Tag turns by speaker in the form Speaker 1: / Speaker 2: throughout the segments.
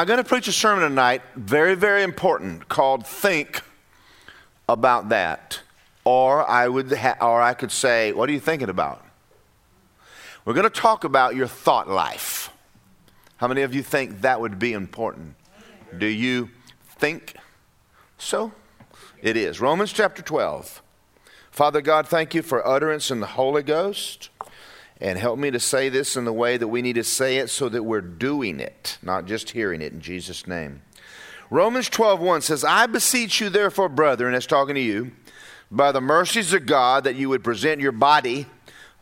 Speaker 1: I'm going to preach a sermon tonight, very, very important, called Think About That. Or I, would ha- or I could say, What are you thinking about? We're going to talk about your thought life. How many of you think that would be important? Do you think so? It is. Romans chapter 12. Father God, thank you for utterance in the Holy Ghost. And help me to say this in the way that we need to say it so that we're doing it, not just hearing it in Jesus' name. Romans 12:1 says, I beseech you therefore, brethren, that's talking to you, by the mercies of God, that you would present your body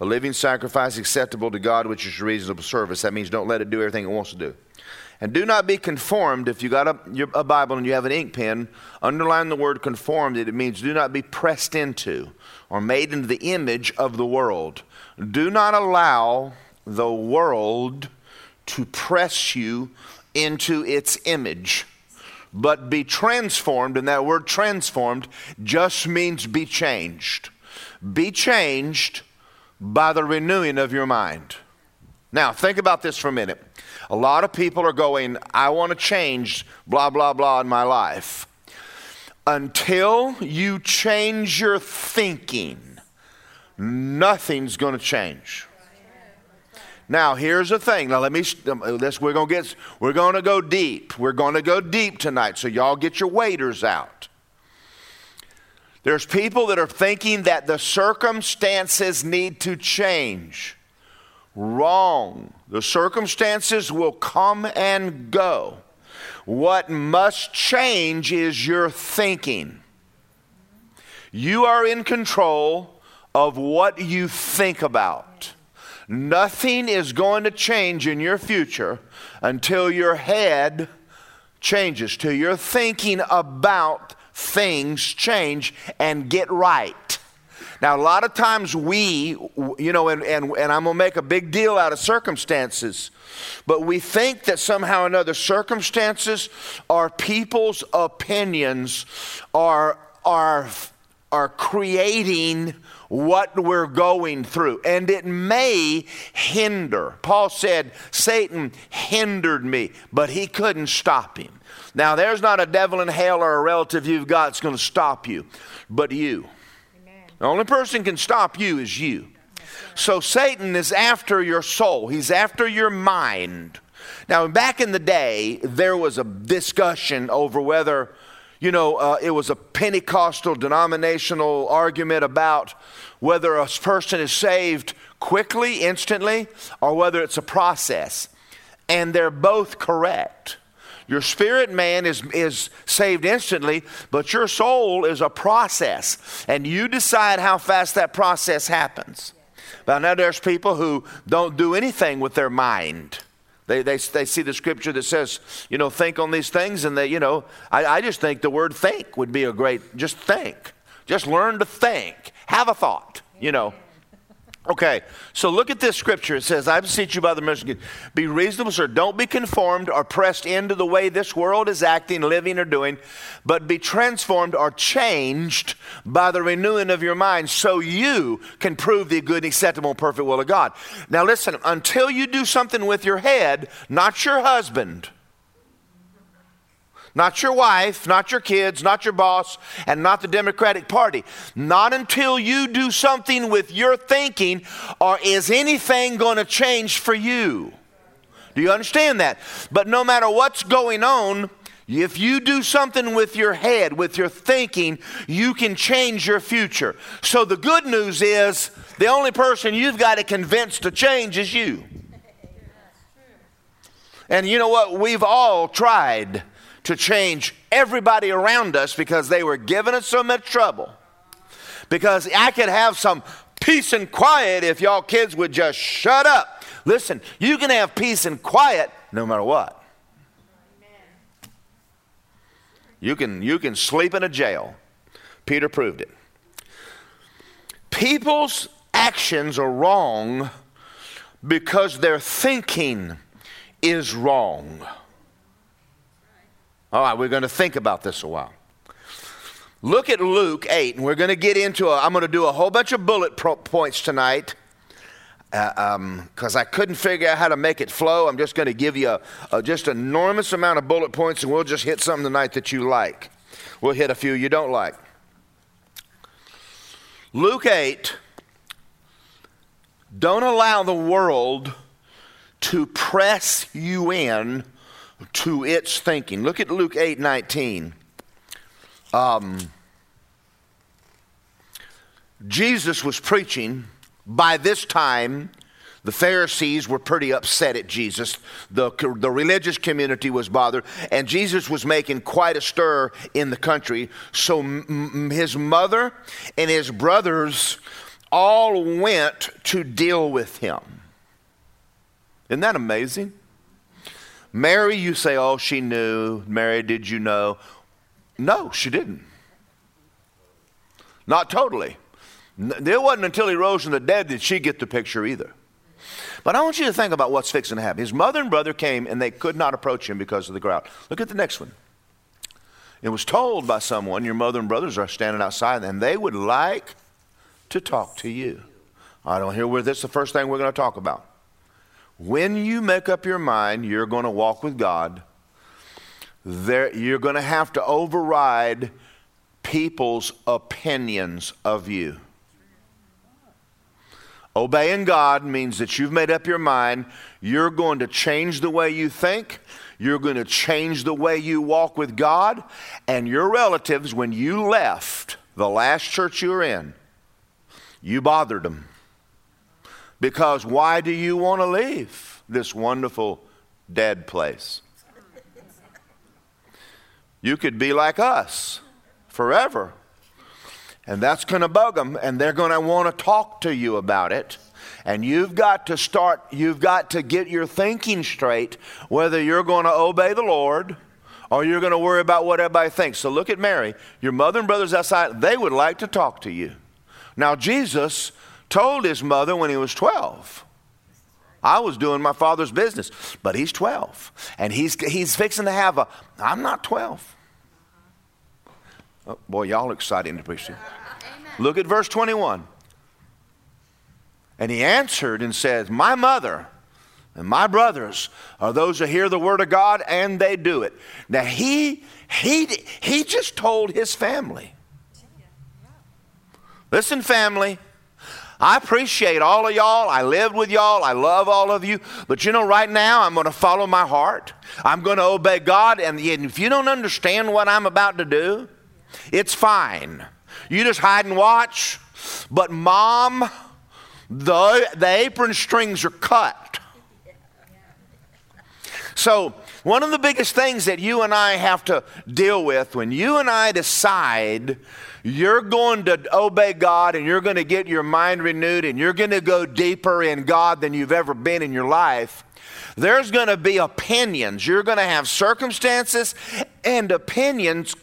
Speaker 1: a living sacrifice acceptable to God, which is reasonable service. That means don't let it do everything it wants to do. And do not be conformed. If you got a, your, a Bible and you have an ink pen, underline the word conformed. It means do not be pressed into or made into the image of the world. Do not allow the world to press you into its image, but be transformed. And that word transformed just means be changed. Be changed by the renewing of your mind. Now, think about this for a minute. A lot of people are going, I want to change blah, blah, blah in my life. Until you change your thinking, nothing's going to change. Now, here's the thing. Now, let me. This we're going to get. We're going to go deep. We're going to go deep tonight. So y'all get your waders out. There's people that are thinking that the circumstances need to change. Wrong. The circumstances will come and go. What must change is your thinking. You are in control of what you think about. Nothing is going to change in your future until your head changes, till you're thinking about things change and get right. Now, a lot of times we, you know, and, and, and I'm going to make a big deal out of circumstances, but we think that somehow or another circumstances or people's opinions are, are, are creating what we're going through. And it may hinder. Paul said, Satan hindered me, but he couldn't stop him. Now, there's not a devil in hell or a relative you've got that's going to stop you, but you. Amen. The only person can stop you is you. So Satan is after your soul, he's after your mind. Now, back in the day, there was a discussion over whether, you know, uh, it was a Pentecostal denominational argument about whether a person is saved quickly, instantly, or whether it's a process. And they're both correct. Your spirit man is, is saved instantly, but your soul is a process. And you decide how fast that process happens. But now there's people who don't do anything with their mind. They, they, they see the scripture that says, you know, think on these things, and they, you know, I, I just think the word think would be a great, just think. Just learn to think. Have a thought, you know. Okay, so look at this scripture. It says, I beseech you by the mercy of God, be reasonable, sir. Don't be conformed or pressed into the way this world is acting, living, or doing, but be transformed or changed by the renewing of your mind so you can prove the good, acceptable, and perfect will of God. Now listen, until you do something with your head, not your husband, not your wife, not your kids, not your boss, and not the Democratic Party. Not until you do something with your thinking or is anything going to change for you. Do you understand that? But no matter what's going on, if you do something with your head, with your thinking, you can change your future. So the good news is the only person you've got to convince to change is you. And you know what? We've all tried to change everybody around us because they were giving us so much trouble. Because I could have some peace and quiet if y'all kids would just shut up. Listen, you can have peace and quiet no matter what. You can, you can sleep in a jail. Peter proved it. People's actions are wrong because their thinking is wrong. All right, we're going to think about this a while. Look at Luke 8, and we're going to get into a, I'm going to do a whole bunch of bullet pro- points tonight. because uh, um, I couldn't figure out how to make it flow. I'm just going to give you a, a just enormous amount of bullet points, and we'll just hit something tonight that you like. We'll hit a few you don't like. Luke 8, don't allow the world to press you in to its thinking. Look at Luke 8 19. Um, Jesus was preaching. By this time, the Pharisees were pretty upset at Jesus. The, the religious community was bothered, and Jesus was making quite a stir in the country. So m- his mother and his brothers all went to deal with him. Isn't that amazing? Mary, you say, oh, she knew. Mary, did you know? No, she didn't. Not totally. It wasn't until he rose from the dead that she get the picture either. But I want you to think about what's fixing to happen. His mother and brother came and they could not approach him because of the crowd. Look at the next one. It was told by someone, your mother and brothers are standing outside and they would like to talk to you. I don't hear where this is the first thing we're going to talk about. When you make up your mind you're going to walk with God, there, you're going to have to override people's opinions of you. Obeying God means that you've made up your mind, you're going to change the way you think, you're going to change the way you walk with God, and your relatives, when you left the last church you were in, you bothered them. Because why do you want to leave this wonderful dead place? You could be like us forever. And that's going to bug them, and they're going to want to talk to you about it. And you've got to start, you've got to get your thinking straight whether you're going to obey the Lord or you're going to worry about what everybody thinks. So look at Mary. Your mother and brothers outside, they would like to talk to you. Now, Jesus told his mother when he was 12. I was doing my father's business, but he's 12. And he's, he's fixing to have a, I'm not 12. Oh, boy, y'all excited to preach. Look at verse 21. And he answered and said, My mother and my brothers are those who hear the word of God and they do it. Now he he he just told his family. Listen, family. I appreciate all of y'all. I lived with y'all. I love all of you. But you know, right now, I'm going to follow my heart. I'm going to obey God. And if you don't understand what I'm about to do, it's fine. You just hide and watch. But, mom, the, the apron strings are cut. So, one of the biggest things that you and I have to deal with when you and I decide you're going to obey God and you're going to get your mind renewed and you're going to go deeper in God than you've ever been in your life, there's going to be opinions. You're going to have circumstances and opinions,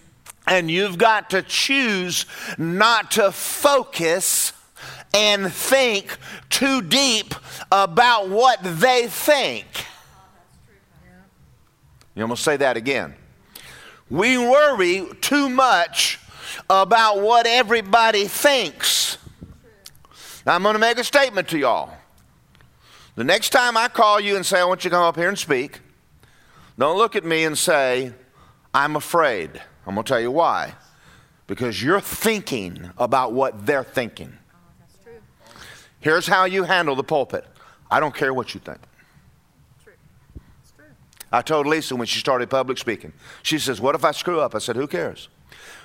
Speaker 1: and you've got to choose not to focus and think too deep about what they think. You to say that again. We worry too much about what everybody thinks. Now, I'm going to make a statement to y'all. The next time I call you and say, I want you to come up here and speak, don't look at me and say, I'm afraid. I'm going to tell you why. Because you're thinking about what they're thinking. Here's how you handle the pulpit I don't care what you think. I told Lisa when she started public speaking, she says, What if I screw up? I said, Who cares?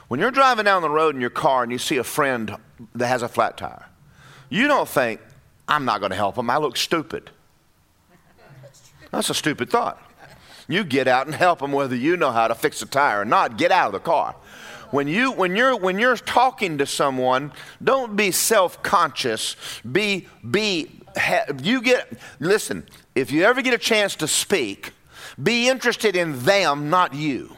Speaker 1: When you're driving down the road in your car and you see a friend that has a flat tire, you don't think, I'm not going to help him. I look stupid. That's a stupid thought. You get out and help them whether you know how to fix a tire or not. Get out of the car. When, you, when, you're, when you're talking to someone, don't be self conscious. Be, be, you get, listen, if you ever get a chance to speak, be interested in them, not you.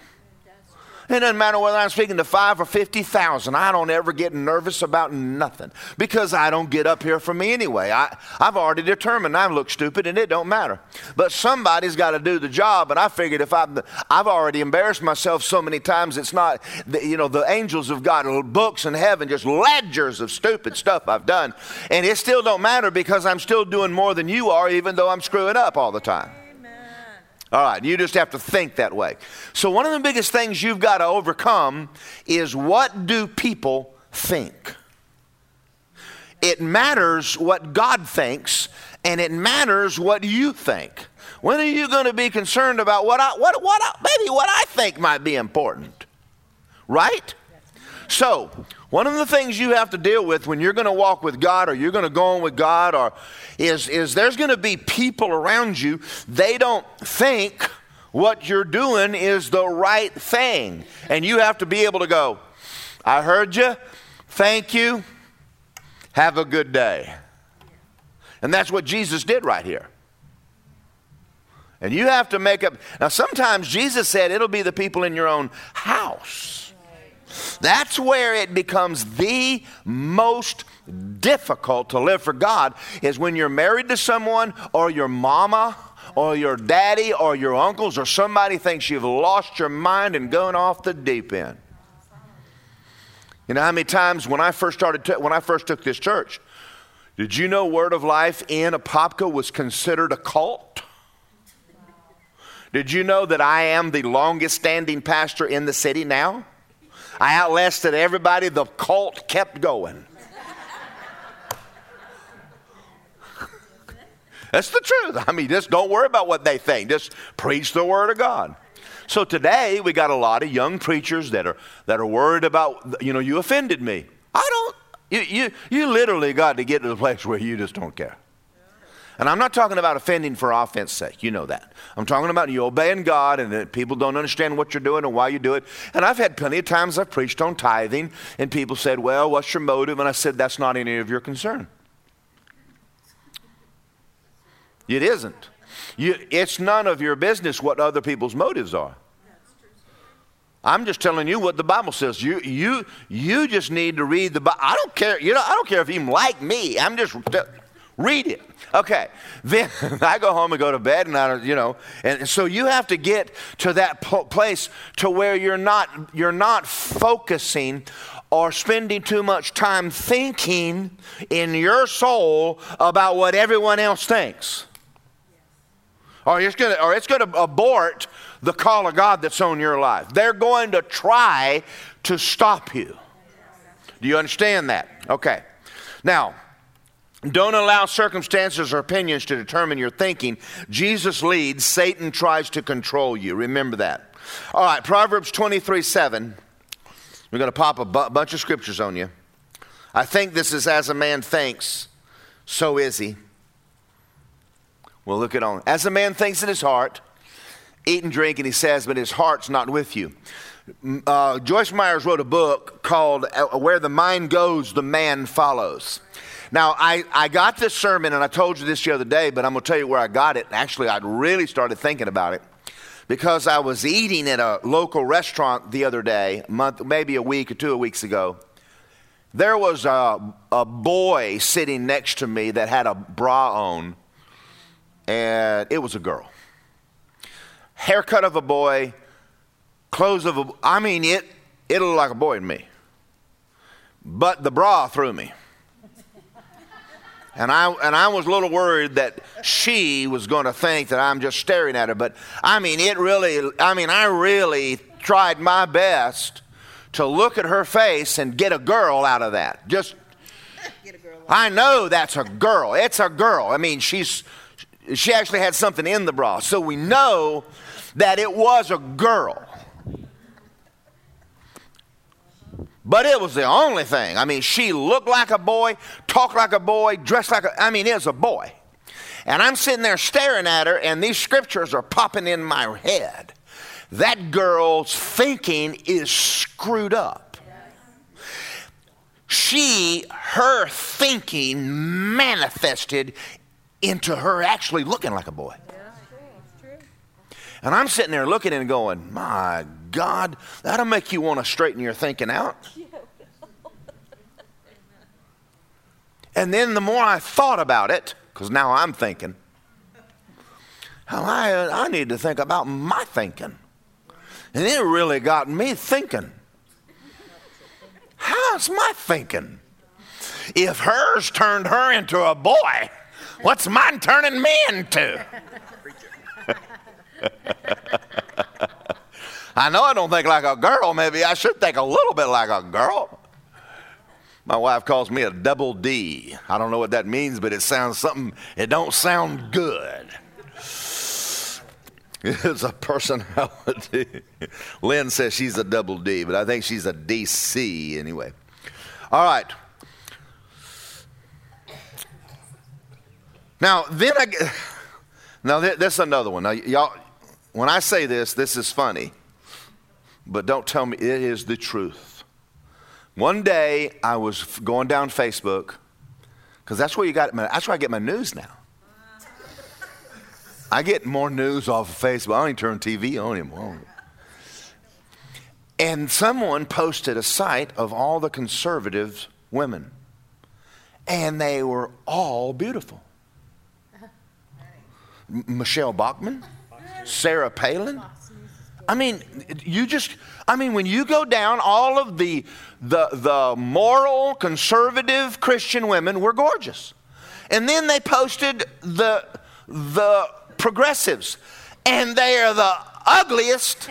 Speaker 1: It doesn't matter whether I'm speaking to five or 50,000. I don't ever get nervous about nothing because I don't get up here for me anyway. I, I've already determined I look stupid and it don't matter. But somebody's got to do the job. And I figured if I've, I've already embarrassed myself so many times, it's not, the, you know, the angels of God, uh, books in heaven, just ledgers of stupid stuff I've done. And it still don't matter because I'm still doing more than you are, even though I'm screwing up all the time. All right, you just have to think that way. So, one of the biggest things you've got to overcome is what do people think? It matters what God thinks, and it matters what you think. When are you going to be concerned about what I, what, what I, maybe what I think might be important? Right? So, one of the things you have to deal with when you're going to walk with God or you're going to go on with God or is, is there's going to be people around you, they don't think what you're doing is the right thing. And you have to be able to go, I heard you, thank you, have a good day. And that's what Jesus did right here. And you have to make up. Now, sometimes Jesus said it'll be the people in your own house that's where it becomes the most difficult to live for God is when you're married to someone or your mama or your daddy or your uncles or somebody thinks you've lost your mind and gone off the deep end. You know how many times when I first started when I first took this church, did you know Word of Life in Apopka was considered a cult? Did you know that I am the longest standing pastor in the city now? I outlasted everybody. The cult kept going. That's the truth. I mean, just don't worry about what they think. Just preach the word of God. So today we got a lot of young preachers that are that are worried about you know you offended me. I don't. You you you literally got to get to the place where you just don't care. And I'm not talking about offending for offense sake. You know that. I'm talking about you obeying God and that people don't understand what you're doing and why you do it. And I've had plenty of times I've preached on tithing and people said, Well, what's your motive? And I said, That's not any of your concern. It isn't. You, it's none of your business what other people's motives are. I'm just telling you what the Bible says. You, you, you just need to read the Bible. I don't care. You know, I don't care if you like me. I'm just read it. Okay, then I go home and go to bed, and I, you know, and so you have to get to that place to where you're not you're not focusing or spending too much time thinking in your soul about what everyone else thinks. Or it's gonna or it's gonna abort the call of God that's on your life. They're going to try to stop you. Do you understand that? Okay. Now, don't allow circumstances or opinions to determine your thinking. Jesus leads, Satan tries to control you. Remember that. All right, Proverbs 23 7. We're going to pop a bu- bunch of scriptures on you. I think this is as a man thinks, so is he. Well, look it on. As a man thinks in his heart, eat and drink, and he says, but his heart's not with you. Uh, Joyce Myers wrote a book called uh, Where the Mind Goes, the Man Follows. Now, I, I got this sermon, and I told you this the other day, but I'm going to tell you where I got it. Actually, I really started thinking about it because I was eating at a local restaurant the other day, month, maybe a week or two weeks ago. There was a, a boy sitting next to me that had a bra on, and it was a girl. Haircut of a boy, clothes of a, I mean, it, it looked like a boy to me. But the bra threw me. And I, and I was a little worried that she was going to think that I'm just staring at her. But I mean, it really, I mean, I really tried my best to look at her face and get a girl out of that. Just, I know that's a girl. It's a girl. I mean, she's, she actually had something in the bra. So we know that it was a girl. But it was the only thing. I mean, she looked like a boy, talked like a boy, dressed like a, I mean, it was a boy. And I'm sitting there staring at her, and these scriptures are popping in my head. That girl's thinking is screwed up. She, her thinking manifested into her actually looking like a boy. And I'm sitting there looking and going, my God, that'll make you want to straighten your thinking out. And then the more I thought about it, because now I'm thinking, how I, I need to think about my thinking. And it really got me thinking. How's my thinking? If hers turned her into a boy, what's mine turning me into? I know I don't think like a girl. Maybe I should think a little bit like a girl. My wife calls me a double D. I don't know what that means, but it sounds something, it don't sound good. It's a personality. Lynn says she's a double D, but I think she's a DC anyway. All right. Now, then I now this is another one. Now, y'all, when I say this, this is funny, but don't tell me it is the truth. One day I was going down Facebook, because that's where you got, that's where I get my news now. I get more news off of Facebook. I don't even turn TV on anymore. And someone posted a site of all the conservative women, and they were all beautiful. M- Michelle Bachmann, Sarah Palin. I mean, you just, I mean, when you go down, all of the, the, the moral, conservative Christian women were gorgeous. And then they posted the, the progressives, and they are the ugliest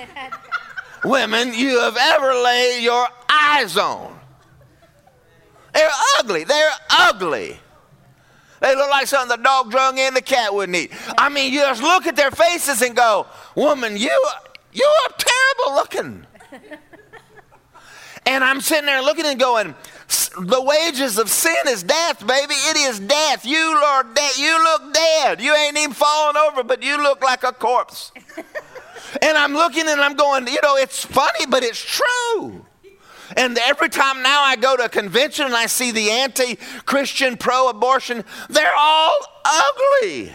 Speaker 1: women you have ever laid your eyes on. They're ugly. They're ugly. They look like something the dog drug and the cat wouldn't eat. I mean, you just look at their faces and go, woman, you, you are terrible looking. And I'm sitting there looking and going, the wages of sin is death, baby. It is death. You, Lord, de- you look dead. You ain't even falling over, but you look like a corpse. and I'm looking and I'm going, you know, it's funny, but it's true. And every time now I go to a convention and I see the anti Christian pro abortion, they're all ugly.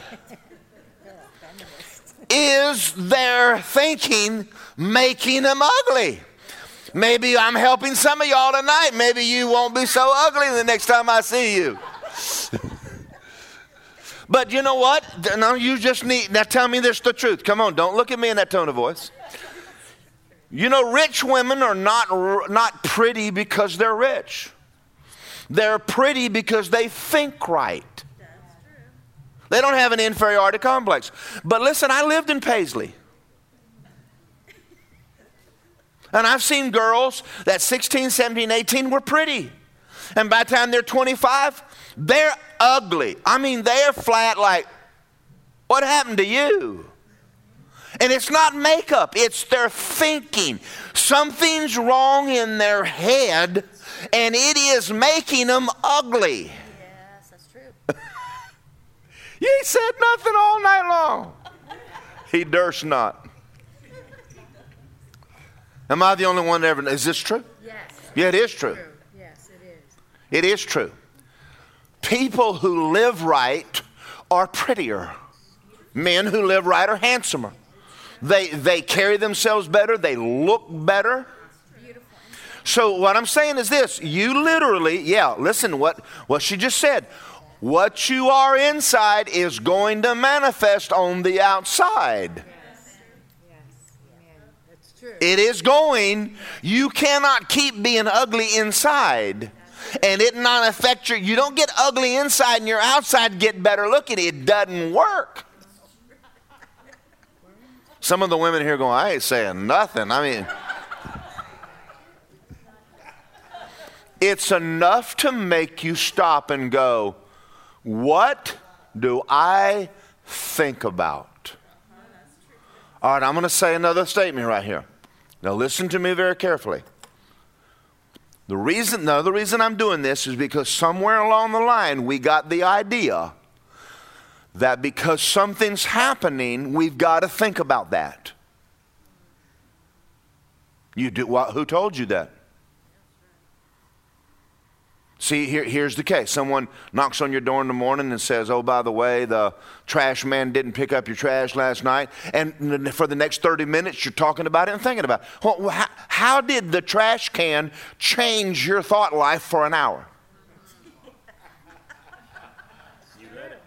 Speaker 1: Is their thinking making them ugly? Maybe I'm helping some of y'all tonight. Maybe you won't be so ugly the next time I see you. but you know what? No, you just need, now tell me this the truth. Come on, don't look at me in that tone of voice. You know, rich women are not, not pretty because they're rich. They're pretty because they think right. They don't have an inferiority complex. But listen, I lived in Paisley. And I've seen girls that 16, 17, 18 were pretty. And by the time they're 25, they're ugly. I mean, they're flat like, what happened to you? And it's not makeup, it's their thinking. Something's wrong in their head, and it is making them ugly. He said nothing all night long. He durst not. Am I the only one that ever? Is this true?
Speaker 2: Yes.
Speaker 1: Yeah, it is true.
Speaker 2: True. Yes, it is.
Speaker 1: It is true. People who live right are prettier. Men who live right are handsomer. They, they carry themselves better, they look better.
Speaker 2: Beautiful.
Speaker 1: So, what I'm saying is this you literally, yeah, listen what, what she just said. What you are inside is going to manifest on the outside.
Speaker 2: Yes. Yes. Amen. That's true.
Speaker 1: It is going. You cannot keep being ugly inside and it not affect your. You don't get ugly inside and your outside get better looking. It doesn't work. Some of the women here going, I ain't saying nothing. I mean, it's enough to make you stop and go, What do I think about? All right, I'm going to say another statement right here. Now, listen to me very carefully. The reason, no, the reason I'm doing this is because somewhere along the line we got the idea that because something's happening, we've got to think about that. You do what? Who told you that? See, here, here's the case. Someone knocks on your door in the morning and says, Oh, by the way, the trash man didn't pick up your trash last night. And for the next 30 minutes, you're talking about it and thinking about it. Well, how, how did the trash can change your thought life for an hour? You let it.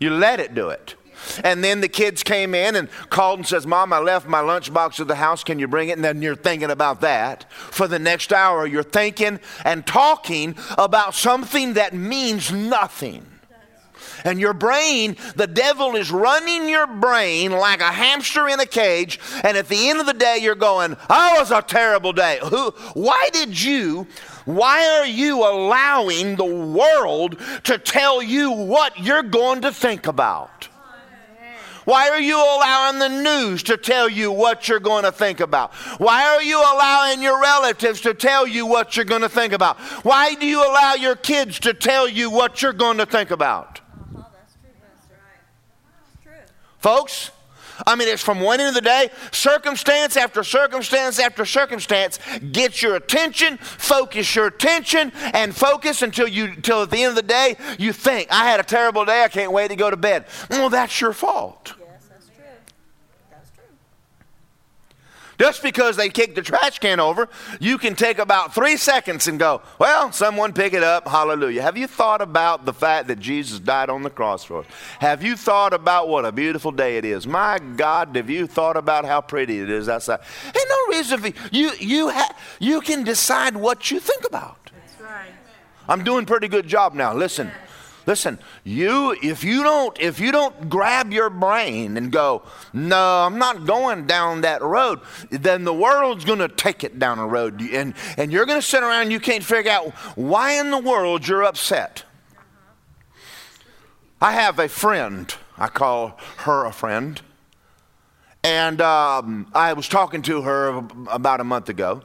Speaker 1: You let it do it. And then the kids came in and called and says, Mom, I left my lunchbox at the house. Can you bring it? And then you're thinking about that. For the next hour, you're thinking and talking about something that means nothing. And your brain, the devil is running your brain like a hamster in a cage. And at the end of the day, you're going, oh, "I was a terrible day. Who, why did you, why are you allowing the world to tell you what you're going to think about? Why are you allowing the news to tell you what you're going to think about? Why are you allowing your relatives to tell you what you're going to think about? Why do you allow your kids to tell you what you're going to think about? Uh-huh, that's true, Pastor. That's true. Folks, I mean, it's from one end of the day, circumstance after circumstance after circumstance gets your attention, focus your attention, and focus until you, until at the end of the day, you think, I had a terrible day, I can't wait to go to bed. Well, that's your fault. Just because they kicked the trash can over, you can take about three seconds and go, Well, someone pick it up. Hallelujah. Have you thought about the fact that Jesus died on the cross for us? Have you thought about what a beautiful day it is? My God, have you thought about how pretty it is outside? Ain't no reason for you. You, you, ha- you can decide what you think about. That's right. I'm doing pretty good job now. Listen. Listen, you if you don't if you don't grab your brain and go, "No, I'm not going down that road," then the world's going to take it down a road and and you're going to sit around and you can't figure out why in the world you're upset. I have a friend. I call her a friend. And um, I was talking to her about a month ago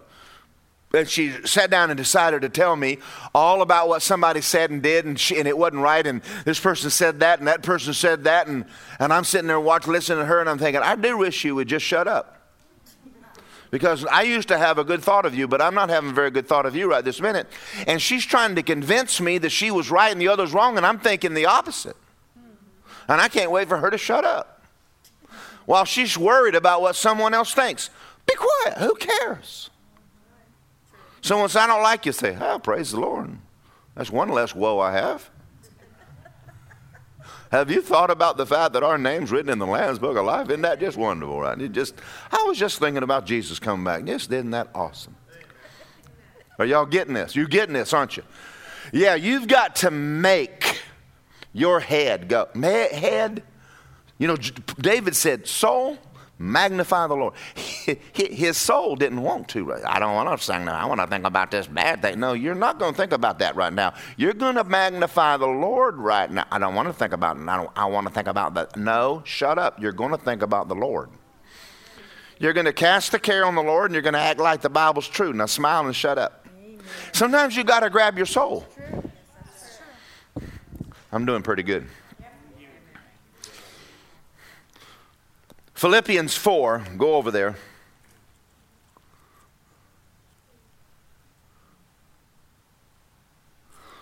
Speaker 1: and she sat down and decided to tell me all about what somebody said and did, and, she, and it wasn't right, and this person said that, and that person said that, and, and I'm sitting there watching, listening to her, and I'm thinking, I do wish you would just shut up. Because I used to have a good thought of you, but I'm not having a very good thought of you right this minute. And she's trying to convince me that she was right and the other's wrong, and I'm thinking the opposite. And I can't wait for her to shut up. While she's worried about what someone else thinks. Be quiet. Who cares? Someone says, I don't like you. Say, oh, praise the Lord. That's one less woe I have. have you thought about the fact that our name's written in the Lamb's Book of Life? Isn't that just wonderful, right? It just, I was just thinking about Jesus coming back. Yes, isn't that awesome? Are y'all getting this? You're getting this, aren't you? Yeah, you've got to make your head go. Head, you know, David said, Soul, Magnify the Lord. His soul didn't want to. I don't want to sing now. I want to think about this bad thing. No, you're not going to think about that right now. You're going to magnify the Lord right now. I don't want to think about it. I, don't, I want to think about that. No, shut up. You're going to think about the Lord. You're going to cast the care on the Lord and you're going to act like the Bible's true. Now smile and shut up. Amen. Sometimes you got to grab your soul. I'm doing pretty good. Philippians 4, go over there.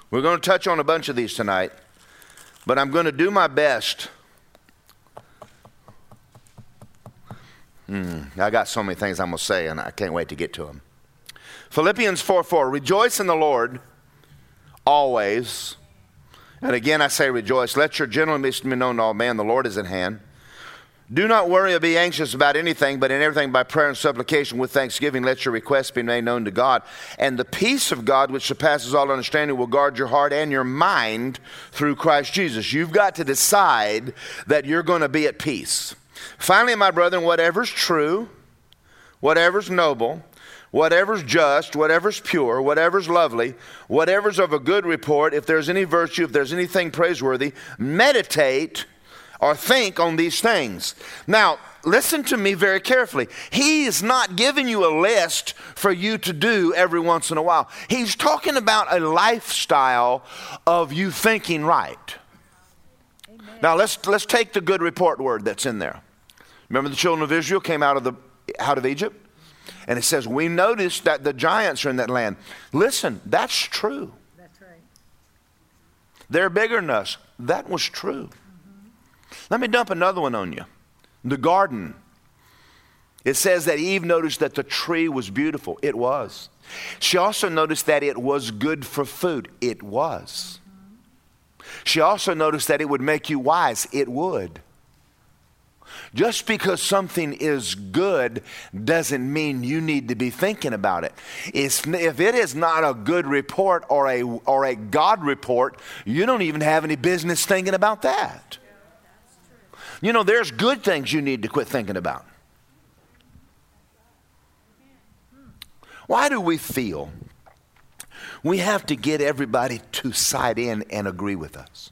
Speaker 1: We're going to touch on a bunch of these tonight, but I'm going to do my best. Hmm, I got so many things I'm going to say, and I can't wait to get to them. Philippians 4 4, rejoice in the Lord always. And again, I say rejoice. Let your gentleness be known to all men. The Lord is at hand. Do not worry or be anxious about anything, but in everything by prayer and supplication with thanksgiving, let your requests be made known to God. And the peace of God, which surpasses all understanding, will guard your heart and your mind through Christ Jesus. You've got to decide that you're going to be at peace. Finally, my brethren, whatever's true, whatever's noble, whatever's just, whatever's pure, whatever's lovely, whatever's of a good report, if there's any virtue, if there's anything praiseworthy, meditate or think on these things. Now, listen to me very carefully. He is not giving you a list for you to do every once in a while. He's talking about a lifestyle of you thinking right. Amen. Now, let's, let's take the good report word that's in there. Remember the children of Israel came out of, the, out of Egypt? And it says, We noticed that the giants are in that land. Listen, that's true. That's right. They're bigger than us. That was true. Let me dump another one on you. The garden. It says that Eve noticed that the tree was beautiful. It was. She also noticed that it was good for food. It was. She also noticed that it would make you wise. It would. Just because something is good doesn't mean you need to be thinking about it. If it is not a good report or a, or a God report, you don't even have any business thinking about that. You know, there's good things you need to quit thinking about. Why do we feel we have to get everybody to side in and agree with us?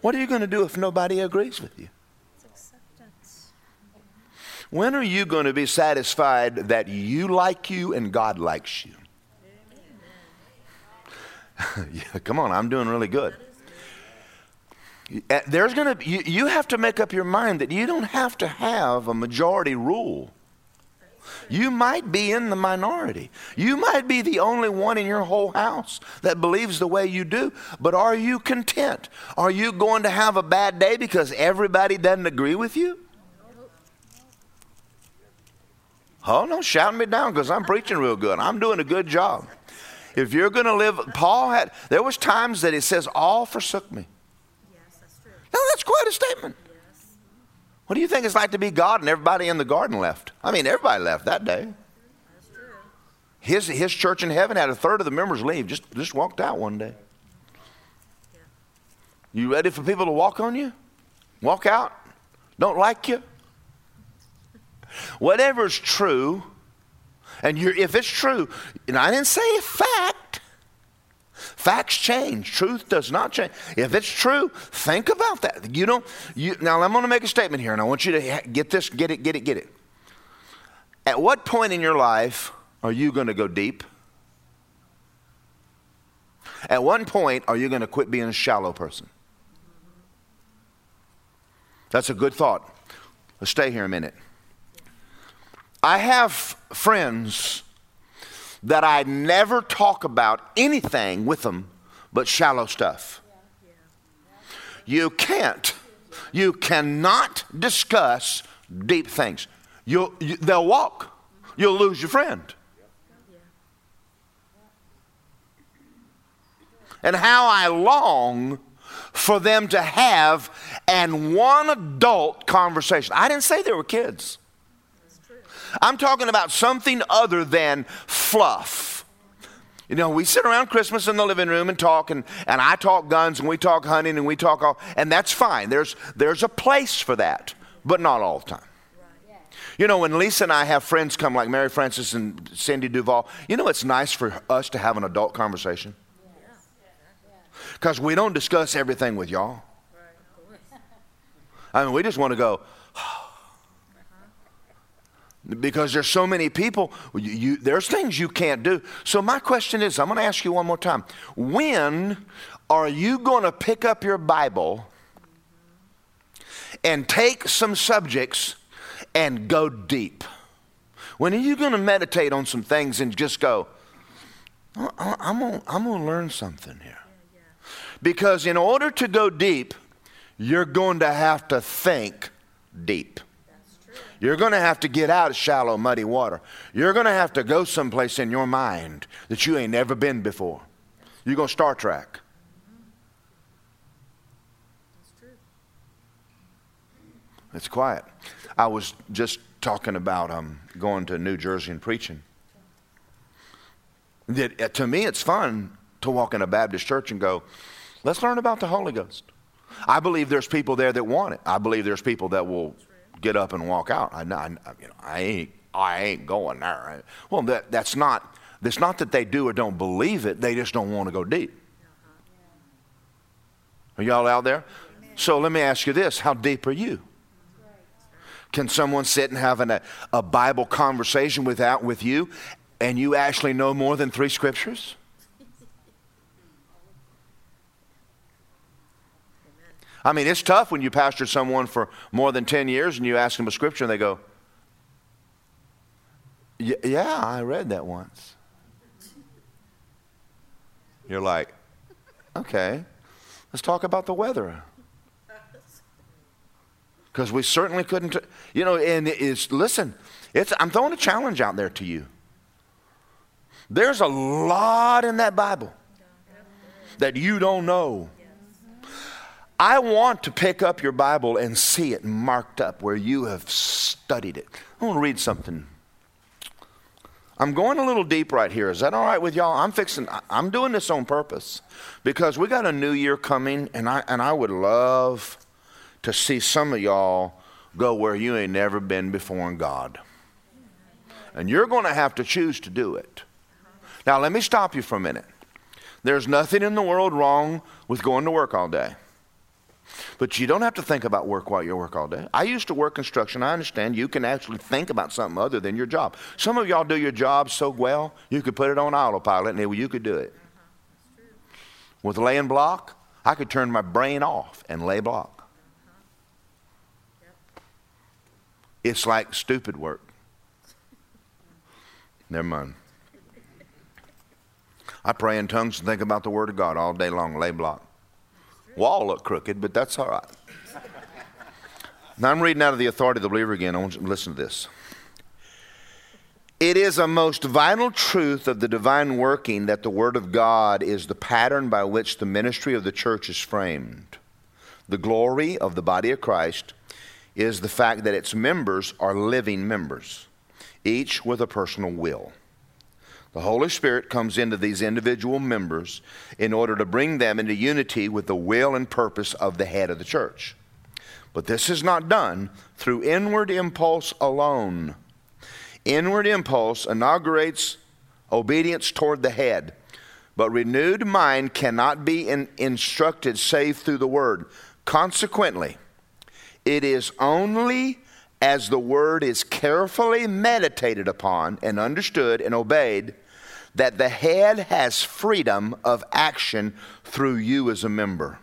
Speaker 1: What are you going to do if nobody agrees with you? Acceptance. When are you going to be satisfied that you like you and God likes you? yeah, come on, I'm doing really good. Uh, there's going to you, you have to make up your mind that you don't have to have a majority rule. You might be in the minority. You might be the only one in your whole house that believes the way you do. But are you content? Are you going to have a bad day because everybody doesn't agree with you? Oh, no, shout me down because I'm preaching real good. I'm doing a good job. If you're going to live, Paul had, there was times that he says, all forsook me. Now, that's quite a statement. What do you think it's like to be God and everybody in the garden left? I mean, everybody left that day. His, his church in heaven had a third of the members leave, just, just walked out one day. You ready for people to walk on you? Walk out? Don't like you? Whatever's true, and if it's true, and I didn't say fact. Facts change. Truth does not change. If it's true, think about that. You don't. You, now I'm going to make a statement here, and I want you to get this, get it, get it, get it. At what point in your life are you going to go deep? At one point, are you going to quit being a shallow person? That's a good thought. Let's stay here a minute. I have friends that I never talk about anything with them but shallow stuff. You can't, you cannot discuss deep things. You'll, you, they'll walk. You'll lose your friend. And how I long for them to have an one adult conversation. I didn't say they were kids. I'm talking about something other than fluff. You know, we sit around Christmas in the living room and talk, and, and I talk guns, and we talk hunting, and we talk all, and that's fine. There's, there's a place for that, but not all the time. You know, when Lisa and I have friends come like Mary Frances and Cindy Duvall, you know it's nice for us to have an adult conversation? Because we don't discuss everything with y'all. I mean, we just want to go, oh, because there's so many people you, you, there's things you can't do. So my question is i'm going to ask you one more time. When are you going to pick up your bible and take some subjects and go deep? When are you going to meditate on some things and just go uh, uh, i'm going I'm to learn something here. Because in order to go deep you're going to have to think deep you're going to have to get out of shallow, muddy water. You're going to have to go someplace in your mind that you ain't never been before. You're going to Star Trek. It's true. It's quiet. I was just talking about um, going to New Jersey and preaching. That, uh, to me, it's fun to walk in a Baptist church and go, let's learn about the Holy Ghost. I believe there's people there that want it. I believe there's people that will get up and walk out. I, I, you know, I ain't, I ain't going there. Well, that, that's not. It's not that they do or don't believe it. They just don't want to go deep. Are y'all out there? So let me ask you this: How deep are you? Can someone sit and have an, a, a Bible conversation without with you, and you actually know more than three scriptures? I mean, it's tough when you pastor someone for more than 10 years and you ask them a scripture and they go, Yeah, I read that once. You're like, Okay. Let's talk about the weather. Because we certainly couldn't, you know, and it's, listen, it's, I'm throwing a challenge out there to you. There's a lot in that Bible that you don't know. I want to pick up your Bible and see it marked up where you have studied it. I want to read something. I'm going a little deep right here. Is that all right with y'all? I'm fixing I'm doing this on purpose because we got a new year coming and I and I would love to see some of y'all go where you ain't never been before in God. And you're going to have to choose to do it. Now, let me stop you for a minute. There's nothing in the world wrong with going to work all day. But you don't have to think about work while you work all day. I used to work construction. I understand you can actually think about something other than your job. Some of y'all do your job so well, you could put it on autopilot and you could do it. With laying block, I could turn my brain off and lay block. It's like stupid work. Never mind. I pray in tongues and think about the Word of God all day long, lay block. Wall look crooked, but that's all right. Now I'm reading out of the authority of the believer again. I want you to listen to this. It is a most vital truth of the divine working that the Word of God is the pattern by which the ministry of the church is framed. The glory of the body of Christ is the fact that its members are living members, each with a personal will. The Holy Spirit comes into these individual members in order to bring them into unity with the will and purpose of the head of the church. But this is not done through inward impulse alone. Inward impulse inaugurates obedience toward the head, but renewed mind cannot be in, instructed save through the word. Consequently, it is only as the word is carefully meditated upon and understood and obeyed, that the head has freedom of action through you as a member.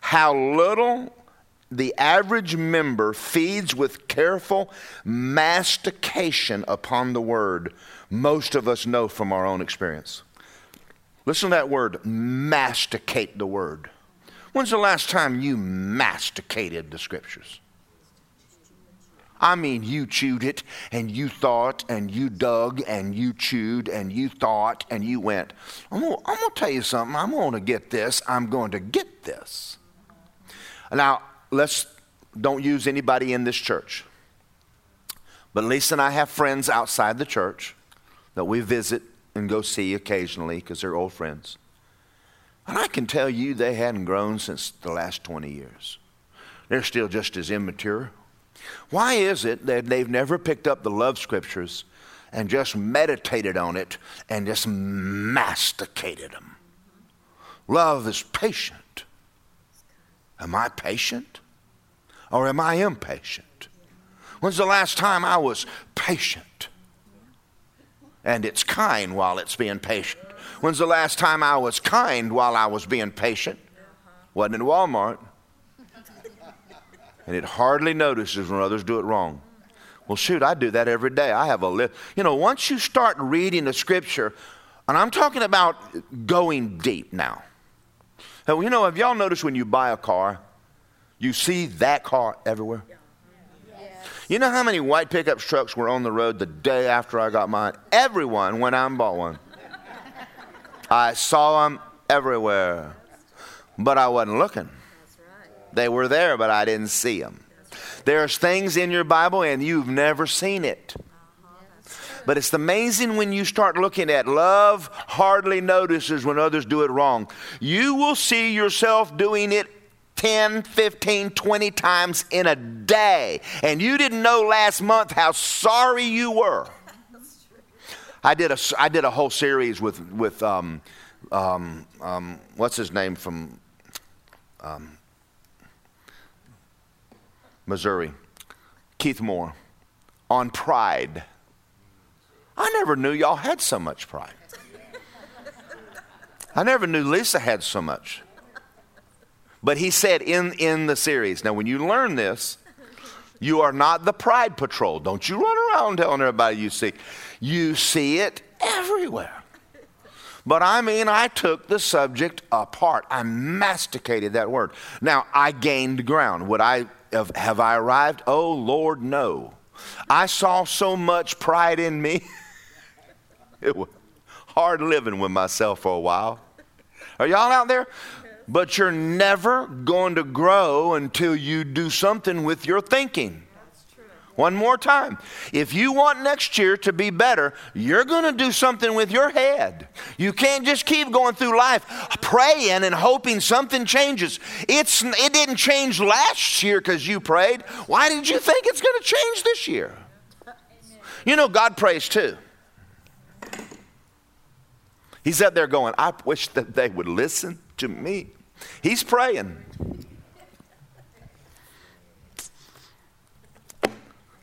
Speaker 1: How little the average member feeds with careful mastication upon the word, most of us know from our own experience. Listen to that word masticate the word. When's the last time you masticated the scriptures? I mean, you chewed it and you thought and you dug and you chewed and you thought and you went, I'm going to tell you something. I'm going to get this. I'm going to get this. Now, let's don't use anybody in this church. But Lisa and I have friends outside the church that we visit and go see occasionally because they're old friends. And I can tell you they hadn't grown since the last 20 years. They're still just as immature, why is it that they've never picked up the love scriptures and just meditated on it and just masticated them? Love is patient. Am I patient? Or am I impatient? When's the last time I was patient? And it's kind while it's being patient. When's the last time I was kind while I was being patient? Wasn't in Walmart and it hardly notices when others do it wrong. Well, shoot, I do that every day. I have a list. You know, once you start reading the scripture, and I'm talking about going deep now. Now, you know, have y'all noticed when you buy a car, you see that car everywhere? You know how many white pickup trucks were on the road the day after I got mine? Everyone went out and bought one. I saw them everywhere, but I wasn't looking. They were there, but I didn't see them. There's things in your Bible and you've never seen it. But it's amazing when you start looking at love hardly notices when others do it wrong. You will see yourself doing it 10, 15, 20 times in a day. And you didn't know last month how sorry you were. I did a, I did a whole series with, with um, um, um, what's his name from um, Missouri, Keith Moore, on pride. I never knew y'all had so much pride. I never knew Lisa had so much. But he said in, in the series, now when you learn this, you are not the pride patrol. Don't you run around telling everybody you see. You see it everywhere. But I mean, I took the subject apart. I masticated that word. Now, I gained ground. Would I have, have I arrived? Oh, Lord, no. I saw so much pride in me. it was hard living with myself for a while. Are y'all out there? But you're never going to grow until you do something with your thinking. One more time. If you want next year to be better, you're going to do something with your head. You can't just keep going through life praying and hoping something changes. It's, it didn't change last year because you prayed. Why did you think it's going to change this year? You know, God prays too. He's up there going, I wish that they would listen to me. He's praying.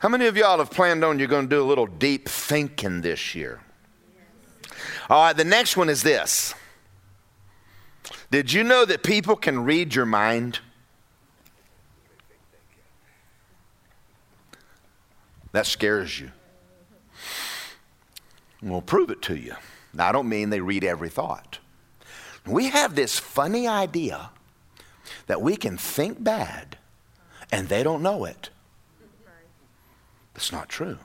Speaker 1: How many of y'all have planned on you're going to do a little deep thinking this year? All right, the next one is this. Did you know that people can read your mind? That scares you. We'll prove it to you. Now, I don't mean they read every thought. We have this funny idea that we can think bad and they don't know it. That's not true.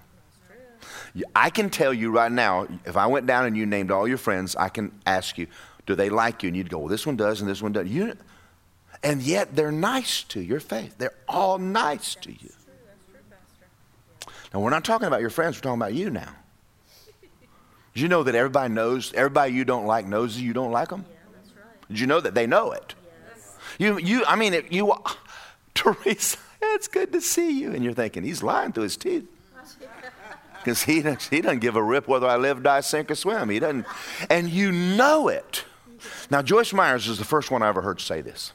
Speaker 1: I can tell you right now, if I went down and you named all your friends, I can ask you, do they like you? And you'd go, well, this one does and this one does. You, and yet they're nice to your faith. They're all nice to you. Now, we're not talking about your friends, we're talking about you now. Did you know that everybody knows, everybody you don't like knows you don't like them? Did you know that they know it? Yes. You, you, I mean, if you, Teresa, it's good to see you. And you're thinking, he's lying through his teeth. Because he, he doesn't give a rip whether I live, die, sink, or swim. He doesn't. And you know it. Now, Joyce Myers is the first one I ever heard say this.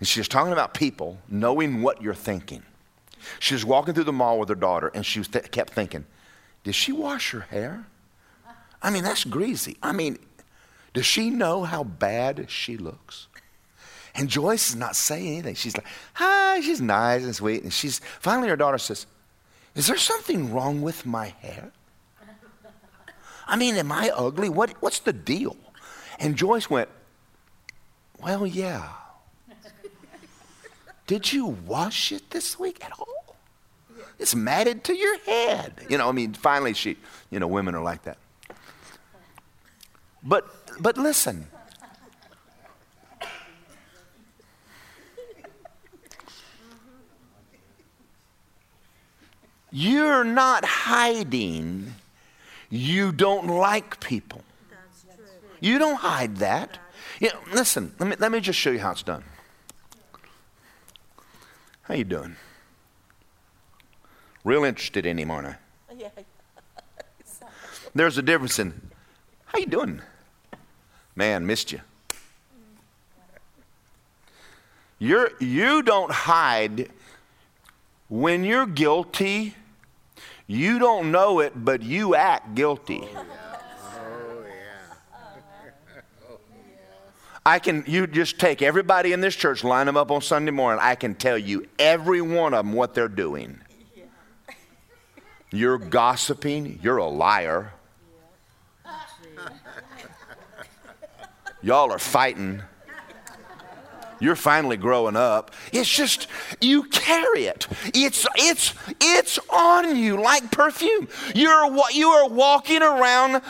Speaker 1: And she's talking about people knowing what you're thinking. She was walking through the mall with her daughter, and she th- kept thinking, Did she wash her hair? I mean, that's greasy. I mean, does she know how bad she looks? And Joyce is not saying anything. She's like, hi, she's nice and sweet. And she's finally her daughter says, Is there something wrong with my hair? I mean, am I ugly? What, what's the deal? And Joyce went, Well, yeah. Did you wash it this week at all? It's matted to your head. You know, I mean, finally she, you know, women are like that. But but listen. You're not hiding. You don't like people. You don't hide that. You know, listen, let me, let me just show you how it's done. How you doing? Real interested in him, aren't I? There's a difference in how you doing? Man, missed you. You're, you don't hide when you're guilty. You don't know it, but you act guilty. I can, you just take everybody in this church, line them up on Sunday morning. I can tell you every one of them what they're doing. You're gossiping, you're a liar. Y'all are fighting. You're finally growing up. It's just you carry it. It's it's it's on you like perfume. You're you are walking around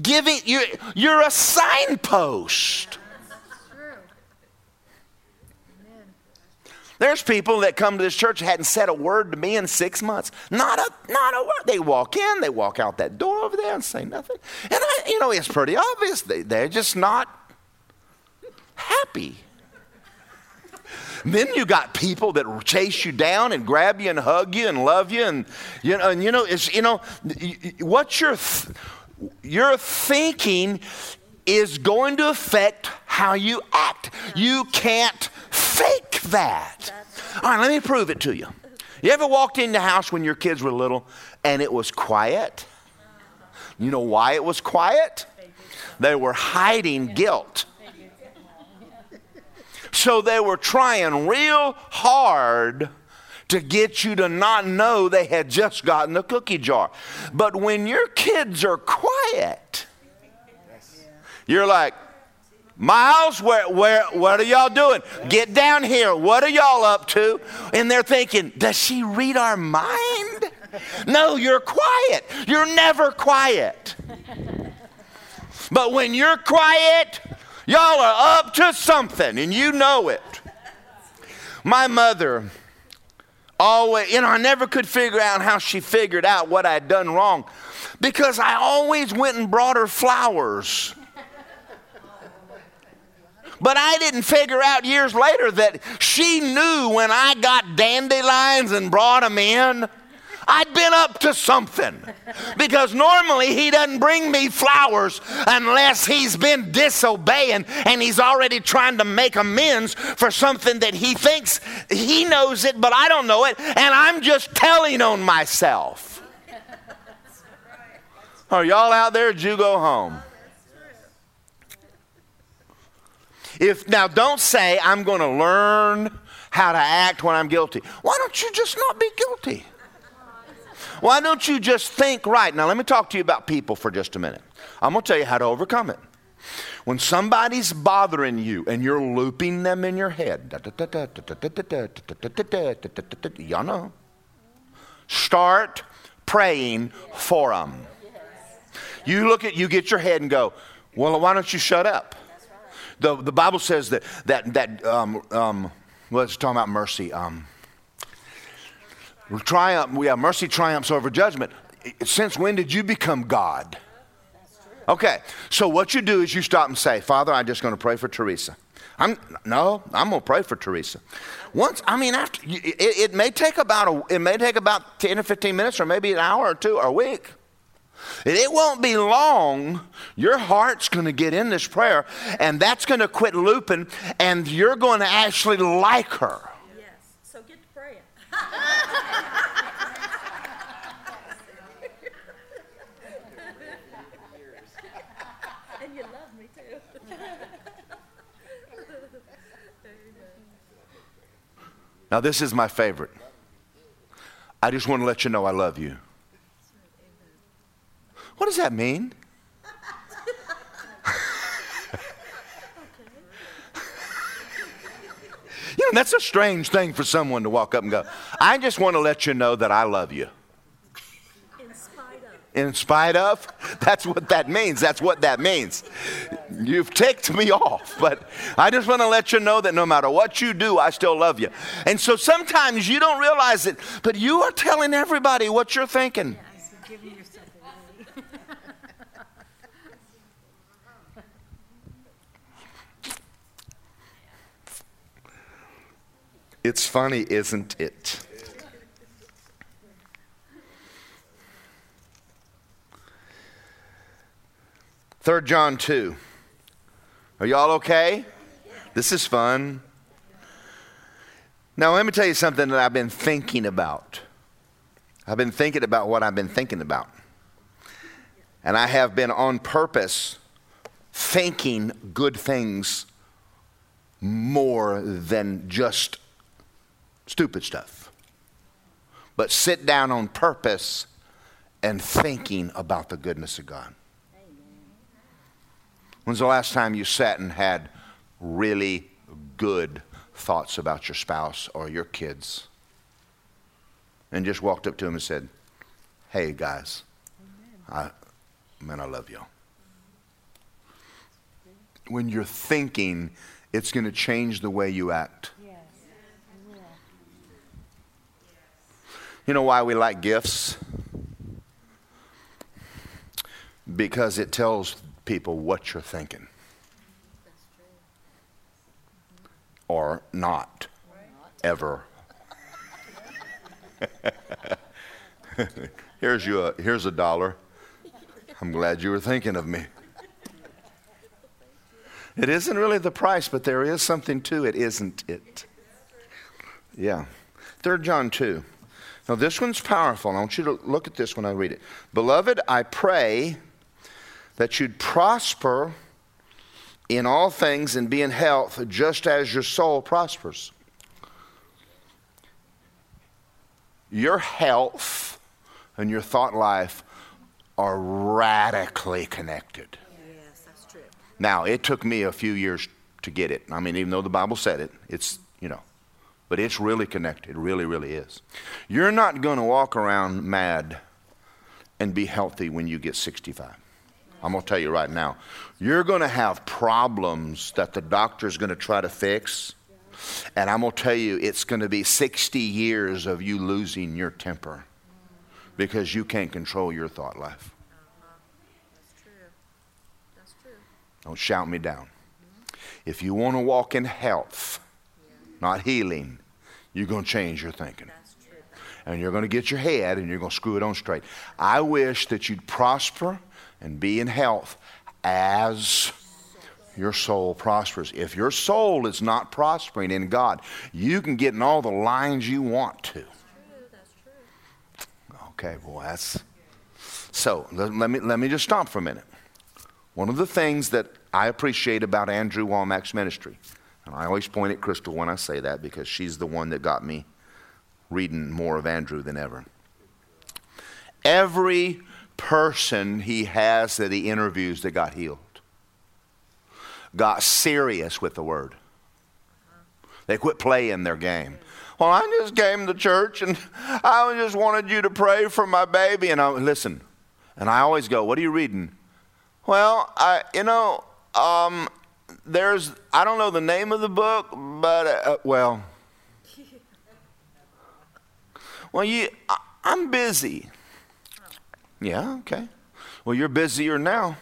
Speaker 1: giving you you're a signpost. There's people that come to this church hadn't said a word to me in six months. Not a not a word. They walk in, they walk out that door over there and say nothing. And I, you know, it's pretty obvious. They, they're just not happy. Then you got people that chase you down and grab you and hug you and love you and you know and you know it's you know what you're th- your thinking is going to affect how you act. You can't fake that. All right, let me prove it to you. You ever walked in the house when your kids were little and it was quiet? You know why it was quiet? They were hiding guilt. So they were trying real hard to get you to not know they had just gotten the cookie jar. But when your kids are quiet, You're like, Miles, where, where, what are y'all doing? Get down here. What are y'all up to? And they're thinking, does she read our mind? No, you're quiet. You're never quiet. But when you're quiet, y'all are up to something and you know it. My mother always, you know, I never could figure out how she figured out what I'd done wrong because I always went and brought her flowers. But I didn't figure out years later that she knew when I got dandelions and brought them in, I'd been up to something. Because normally he doesn't bring me flowers unless he's been disobeying and he's already trying to make amends for something that he thinks he knows it, but I don't know it, and I'm just telling on myself. Are y'all out there? Did you go home? If now don't say I'm going to learn how to act when I'm guilty. Why don't you just not be guilty? Why don't you just think right? Now let me talk to you about people for just a minute. I'm going to tell you how to overcome it. When somebody's bothering you and you're looping them in your head, y'all know. Start praying for them. You look at you get your head and go, well, why don't you shut up? The, the Bible says that, that, that um, um, well, it's talking about mercy. Um, triumph, we have mercy triumphs over judgment. Since when did you become God? Okay, so what you do is you stop and say, Father, I'm just going to pray for Teresa. I'm no, I'm going to pray for Teresa. Once, I mean, after it, it may take about a, it may take about ten or fifteen minutes, or maybe an hour or two, or a week. It won't be long. Your heart's going to get in this prayer, and that's going to quit looping, and you're going to actually like her.
Speaker 2: Yes. So get to praying. and you love me too.
Speaker 1: Now, this is my favorite. I just want to let you know I love you. What does that mean? you know, that's a strange thing for someone to walk up and go, I just want to let you know that I love you.
Speaker 2: In spite of.
Speaker 1: That's what that means. That's what that means. You've ticked me off, but I just want to let you know that no matter what you do, I still love you. And so sometimes you don't realize it, but you are telling everybody what you're thinking. It's funny, isn't it? Third John 2. Are y'all okay? This is fun. Now, let me tell you something that I've been thinking about. I've been thinking about what I've been thinking about. And I have been on purpose thinking good things more than just stupid stuff. But sit down on purpose and thinking about the goodness of God. When's the last time you sat and had really good thoughts about your spouse or your kids? And just walked up to them and said, Hey, guys, I, man, I love y'all. When you're thinking, it's going to change the way you act. You know why we like gifts? Because it tells people what you're thinking. Or not. Ever. here's, you a, here's a dollar. I'm glad you were thinking of me. It isn't really the price, but there is something to it, isn't it? Yeah. 3 John 2. Now, this one's powerful. I want you to look at this when I read it. Beloved, I pray that you'd prosper in all things and be in health just as your soul prospers. Your health and your thought life are radically connected.
Speaker 2: Yes, that's true.
Speaker 1: Now, it took me a few years to get it. I mean, even though the Bible said it, it's, you know, but it's really connected. It really, really is. You're not going to walk around mad and be healthy when you get 65. I'm going to tell you right now. You're going to have problems that the doctor's going to try to fix. And I'm going to tell you, it's going to be 60 years of you losing your temper because you can't control your thought life.
Speaker 2: That's true. That's true.
Speaker 1: Don't shout me down. If you want to walk in health, not healing, you're going to change your thinking. And you're going to get your head and you're going to screw it on straight. I wish that you'd prosper and be in health as your soul prospers. If your soul is not prospering in God, you can get in all the lines you want to. Okay, boy, that's so. Let, let me let me just stop for a minute. One of the things that I appreciate about Andrew Wommack's ministry, and I always point at Crystal when I say that because she's the one that got me reading more of Andrew than ever. Every person he has that he interviews that got healed got serious with the word. They quit playing their game. Well, I just came to church and I just wanted you to pray for my baby. And I listen, and I always go, "What are you reading?" Well, I, you know, um, there's I don't know the name of the book, but uh, well, well, you, I, I'm busy. Yeah, okay. Well, you're busier now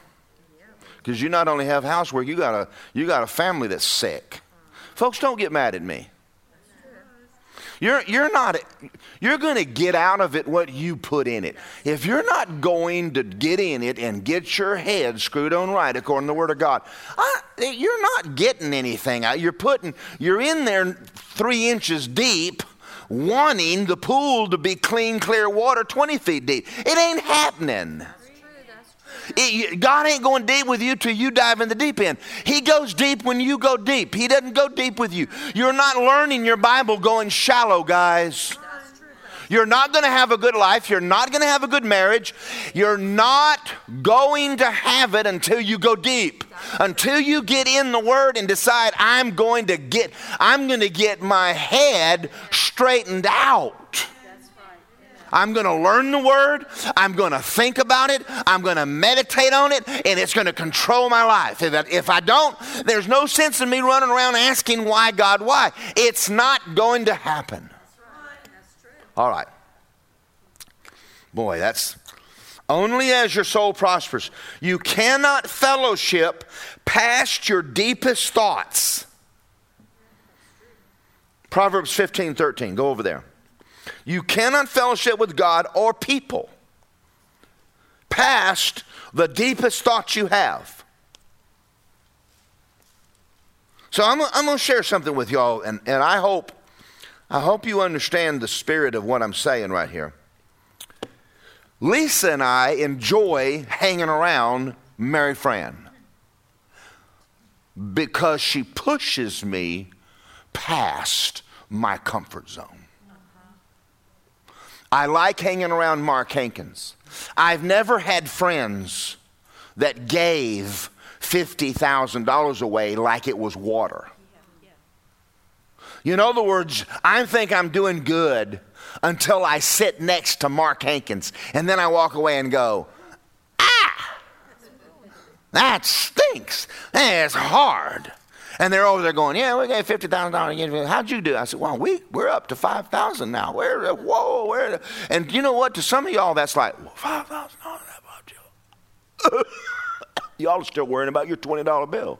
Speaker 1: because you not only have housework, you got a you got a family that's sick. Folks, don't get mad at me. You're, you're not, you're going to get out of it what you put in it. If you're not going to get in it and get your head screwed on right according to the Word of God, I, you're not getting anything out. You're putting, you're in there three inches deep wanting the pool to be clean, clear water 20 feet deep. It ain't happening. It- God ain't going deep with you till you dive in the deep end. He goes deep when you go deep. He doesn't go deep with you. You're not learning your Bible going shallow, guys. You're not going to have a good life. You're not going to have a good marriage. You're not going to have it until you go deep. Until you get in the word and decide I'm going to get I'm going to get my head straightened out. I'm going to learn the word. I'm going to think about it. I'm going to meditate on it, and it's going to control my life. If I, if I don't, there's no sense in me running around asking why, God, why. It's not going to happen.
Speaker 2: That's right. That's true.
Speaker 1: All right. Boy, that's only as your soul prospers. You cannot fellowship past your deepest thoughts. Proverbs 15 13. Go over there. You cannot fellowship with God or people past the deepest thoughts you have. So I'm, I'm going to share something with y'all, and, and I hope I hope you understand the spirit of what I'm saying right here. Lisa and I enjoy hanging around Mary Fran because she pushes me past my comfort zone. I like hanging around Mark Hankins. I've never had friends that gave $50,000 away like it was water. In other words, I think I'm doing good until I sit next to Mark Hankins, and then I walk away and go, ah, that stinks. That's hard. And they're over there going, yeah, we got fifty thousand dollars. How'd you do? I said, well, we we're up to five thousand now. Where? Whoa, where? And you know what? To some of y'all, that's like well, five thousand dollars. Y'all are still worrying about your twenty dollar bill.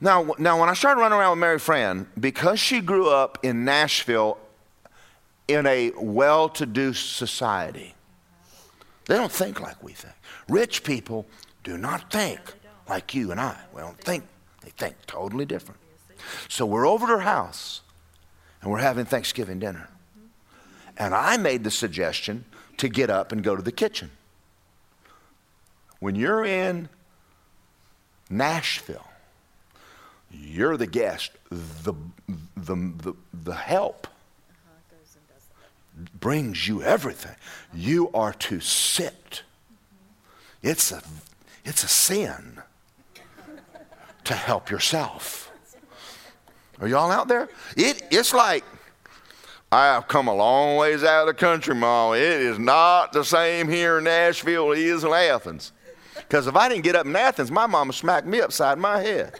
Speaker 1: Now, now, when I started running around with Mary Fran, because she grew up in Nashville in a well to do society, they don't think like we think. Rich people do not think like you and I. We don't think, they think totally different. So we're over at her house and we're having Thanksgiving dinner. And I made the suggestion to get up and go to the kitchen. When you're in Nashville, you're the guest. The, the, the, the help brings you everything. You are to sit. It's a, it's a sin to help yourself. Are y'all out there? It, it's like, I have come a long ways out of the country, Mom. It is not the same here in Nashville as it is in Athens. Because if I didn't get up in Athens, my mama smacked me upside my head.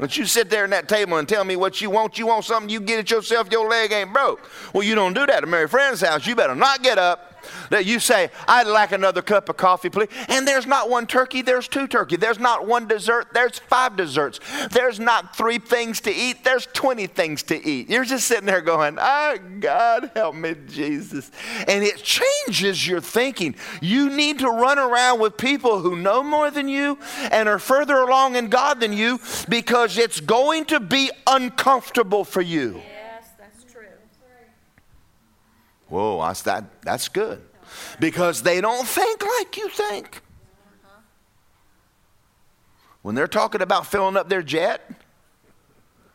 Speaker 1: But you sit there in that table and tell me what you want, you want something, you get it yourself, your leg ain't broke. Well, you don't do that at Mary Fran's house. You better not get up. That you say, I'd like another cup of coffee, please. And there's not one turkey, there's two turkey. There's not one dessert, there's five desserts. There's not three things to eat, there's 20 things to eat. You're just sitting there going, Oh, God, help me, Jesus. And it changes your thinking. You need to run around with people who know more than you and are further along in God than you because it's going to be uncomfortable for you. Whoa, that's, that, that's good. Because they don't think like you think. When they're talking about filling up their jet,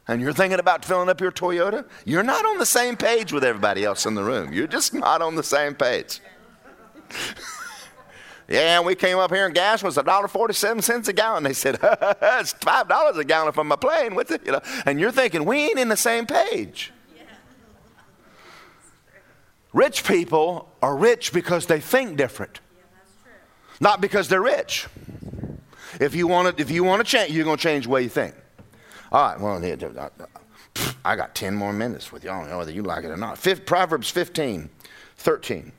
Speaker 1: and you're thinking about filling up your Toyota, you're not on the same page with everybody else in the room. You're just not on the same page. yeah, we came up here and gas was $1.47 a gallon. They said, it's $5 a gallon from my plane. What's it? You know, and you're thinking, we ain't in the same page. Rich people are rich because they think different, not because they're rich. If you want to, if you want to change, you're going to change the way you think. All right, well, uh, uh, I got 10 more minutes with y'all, whether you like it or not. Fifth, Proverbs 15, 13.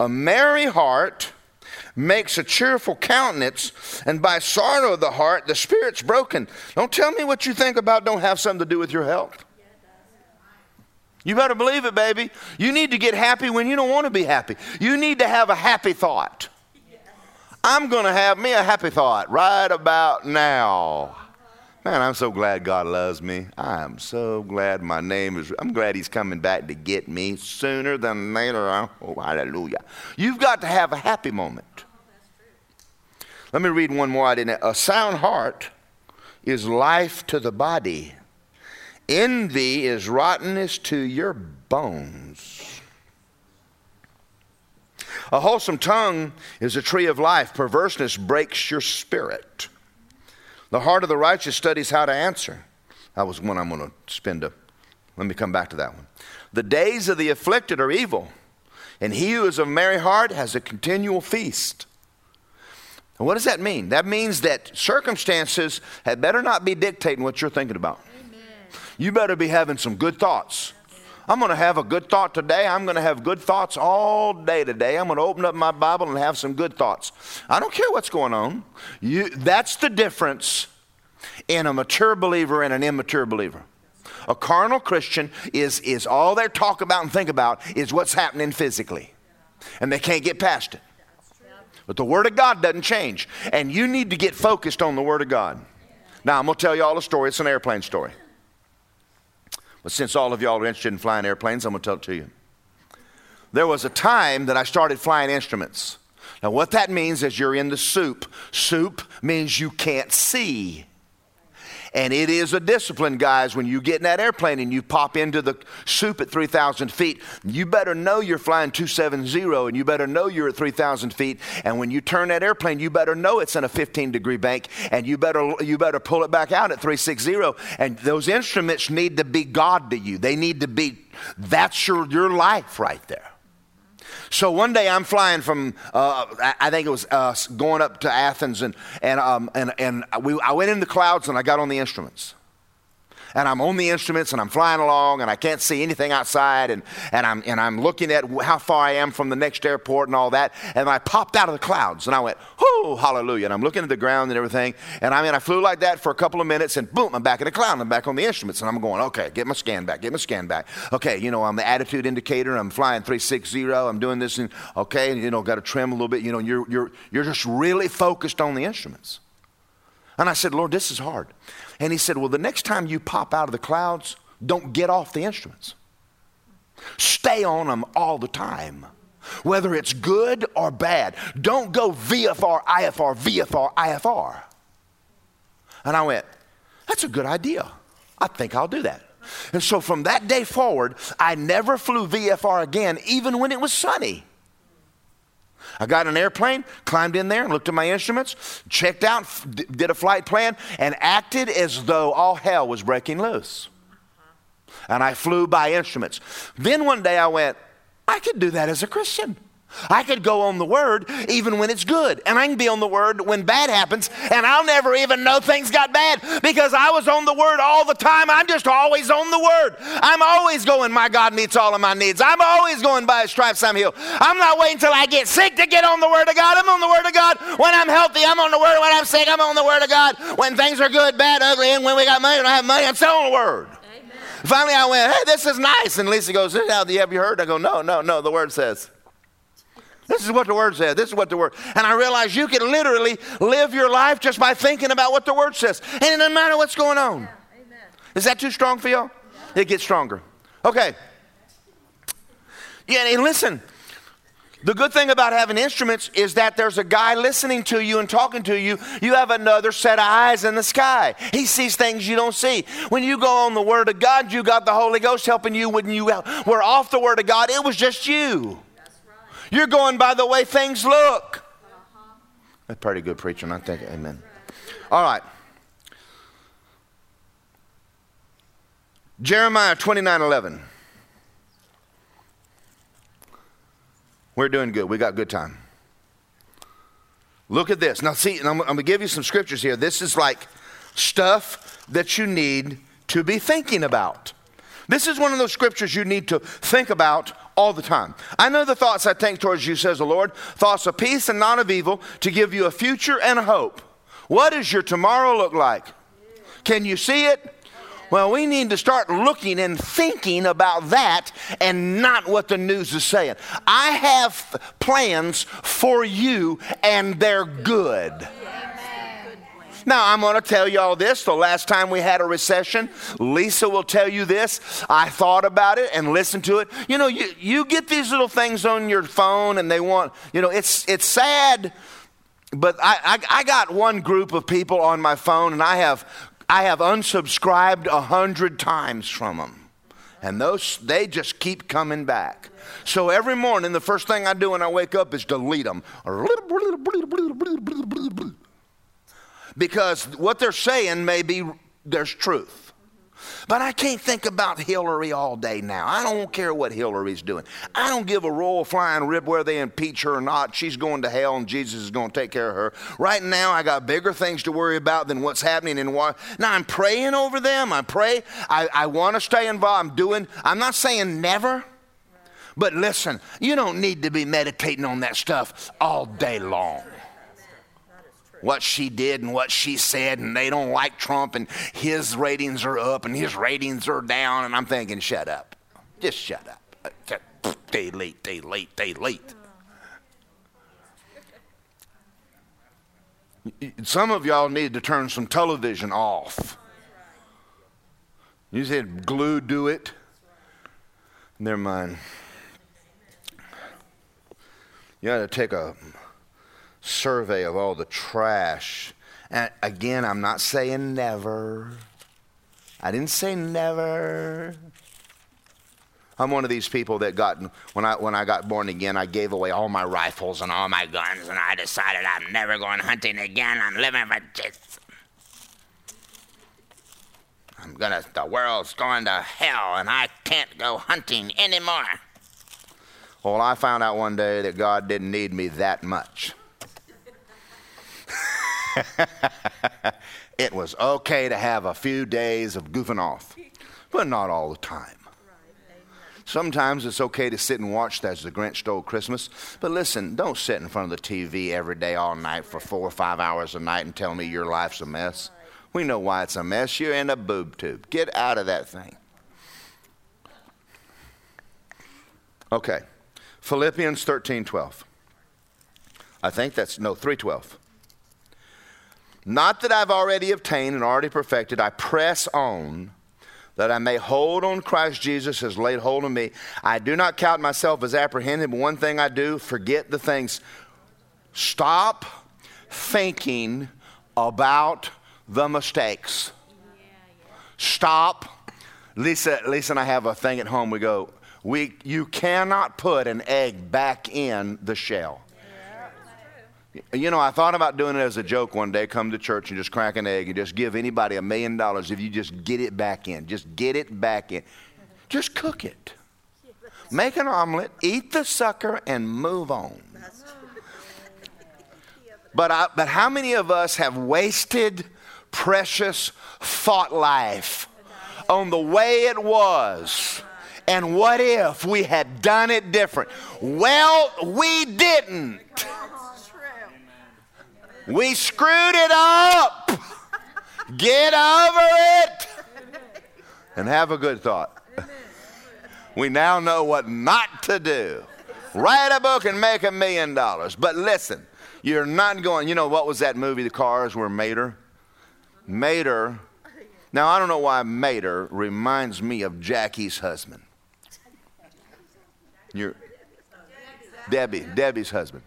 Speaker 1: A merry heart makes a cheerful countenance, and by sorrow of the heart, the spirit's broken. Don't tell me what you think about don't have something to do with your health. You better believe it, baby. You need to get happy when you don't want to be happy. You need to have a happy thought. I'm going to have me a happy thought right about now. Man, I'm so glad God loves me. I am so glad my name is, I'm glad He's coming back to get me sooner than later. Oh, hallelujah. You've got to have a happy moment. Let me read one more. I didn't. A sound heart is life to the body. Envy is rottenness to your bones. A wholesome tongue is a tree of life. Perverseness breaks your spirit. The heart of the righteous studies how to answer. That was one I'm going to spend a. Let me come back to that one. The days of the afflicted are evil, and he who is of merry heart has a continual feast. And what does that mean? That means that circumstances had better not be dictating what you're thinking about. You better be having some good thoughts. I'm going to have a good thought today. I'm going to have good thoughts all day today. I'm going to open up my Bible and have some good thoughts. I don't care what's going on. You, that's the difference in a mature believer and an immature believer. A carnal Christian is, is all they talk about and think about is what's happening physically, and they can't get past it. But the Word of God doesn't change, and you need to get focused on the Word of God. Now, I'm going to tell you all a story. It's an airplane story. But since all of y'all are interested in flying airplanes, I'm going to tell it to you. There was a time that I started flying instruments. Now, what that means is you're in the soup. Soup means you can't see. And it is a discipline, guys, when you get in that airplane and you pop into the soup at 3,000 feet. You better know you're flying 270 and you better know you're at 3,000 feet. And when you turn that airplane, you better know it's in a 15 degree bank and you better, you better pull it back out at 360. And those instruments need to be God to you. They need to be, that's your, your life right there. So one day I'm flying from, uh, I think it was uh, going up to Athens, and, and, um, and, and we, I went in the clouds and I got on the instruments and I'm on the instruments and I'm flying along and I can't see anything outside and, and, I'm, and I'm looking at how far I am from the next airport and all that. And I popped out of the clouds and I went, whoo, hallelujah. And I'm looking at the ground and everything. And I mean, I flew like that for a couple of minutes and boom, I'm back in the cloud I'm back on the instruments. And I'm going, okay, get my scan back, get my scan back. Okay, you know, I'm the attitude indicator. I'm flying 360. I'm doing this and okay, and, you know, got to trim a little bit. You know, you're, you're, you're just really focused on the instruments. And I said, Lord, this is hard. And he said, Well, the next time you pop out of the clouds, don't get off the instruments. Stay on them all the time, whether it's good or bad. Don't go VFR, IFR, VFR, IFR. And I went, That's a good idea. I think I'll do that. And so from that day forward, I never flew VFR again, even when it was sunny. I got an airplane, climbed in there, and looked at my instruments, checked out, f- did a flight plan, and acted as though all hell was breaking loose. And I flew by instruments. Then one day I went, I could do that as a Christian. I could go on the word even when it's good, and I can be on the word when bad happens, and I'll never even know things got bad because I was on the word all the time. I'm just always on the word. I'm always going, My God meets all of my needs. I'm always going by his stripes, I'm healed. I'm not waiting until I get sick to get on the word of God. I'm on the word of God. When I'm healthy, I'm on the word. When I'm sick, I'm on the word of God. When things are good, bad, ugly, and when we got money, when I have money, I'm still on the word.
Speaker 2: Amen.
Speaker 1: Finally, I went, Hey, this is nice. And Lisa goes, Have you heard? I go, No, no, no, the word says. This is what the word said. This is what the word. And I realized you can literally live your life just by thinking about what the word says. And it doesn't matter what's going on.
Speaker 2: Amen.
Speaker 1: Is that too strong for y'all? It gets stronger. Okay. Yeah, and listen. The good thing about having instruments is that there's a guy listening to you and talking to you. You have another set of eyes in the sky. He sees things you don't see. When you go on the Word of God, you got the Holy Ghost helping you. When you were off the Word of God, it was just you. You're going by the way things look. That's pretty good preaching, I think. Amen. All right. Jeremiah 29 11. We're doing good. We got good time. Look at this. Now, see, I'm, I'm going to give you some scriptures here. This is like stuff that you need to be thinking about. This is one of those scriptures you need to think about all the time. I know the thoughts I think towards you, says the Lord, thoughts of peace and not of evil, to give you a future and a hope. What does your tomorrow look like? Can you see it? Well, we need to start looking and thinking about that and not what the news is saying. I have plans for you, and they're good. Now, I'm going to tell you all this. The last time we had a recession, Lisa will tell you this. I thought about it and listened to it. You know, you, you get these little things on your phone and they want, you know, it's, it's sad, but I, I, I got one group of people on my phone and I have, I have unsubscribed a hundred times from them. And those, they just keep coming back. So every morning, the first thing I do when I wake up is delete them because what they're saying may be there's truth. But I can't think about Hillary all day now. I don't care what Hillary's doing. I don't give a royal flying rib where they impeach her or not. She's going to hell and Jesus is going to take care of her. Right now, I got bigger things to worry about than what's happening in what. Now, I'm praying over them. I pray. I, I want to stay involved. I'm doing, I'm not saying never. But listen, you don't need to be meditating on that stuff all day long what she did and what she said, and they don't like Trump, and his ratings are up and his ratings are down, and I'm thinking, shut up. Just shut up. Delete, delete, delete. Some of y'all need to turn some television off. You said glue do it. Never mind. You got to take a survey of all the trash. And again, I'm not saying never. I didn't say never. I'm one of these people that got when I when I got born again, I gave away all my rifles and all my guns, and I decided I'm never going hunting again. I'm living for Jesus. I'm gonna. The world's going to hell, and I can't go hunting anymore. Well, I found out one day that God didn't need me that much. it was okay to have a few days of goofing off, but not all the time. Sometimes it's okay to sit and watch as the Grinch stole Christmas, but listen, don't sit in front of the TV every day, all night for four or five hours a night and tell me your life's a mess. We know why it's a mess. You're in a boob tube. Get out of that thing. Okay. Philippians 13 12. I think that's, no, 312. Not that I've already obtained and already perfected, I press on that I may hold on Christ Jesus has laid hold of me. I do not count myself as apprehended, but one thing I do, forget the things. Stop thinking about the mistakes. Stop. Lisa, Lisa and I have a thing at home. We go, we, you cannot put an egg back in the shell. You know, I thought about doing it as a joke one day. Come to church and just crack an egg and just give anybody a million dollars if you just get it back in. Just get it back in. Just cook it. Make an omelet, eat the sucker, and move on. But, I, but how many of us have wasted precious thought life on the way it was? And what if we had done it different? Well, we didn't. We screwed it up. Get over it and have a good thought. We now know what not to do. Write a book and make a million dollars. But listen, you're not going, you know, what was that movie, The Cars, where Mater? Mater. Now, I don't know why Mater reminds me of Jackie's husband. You're, Debbie, Debbie's husband.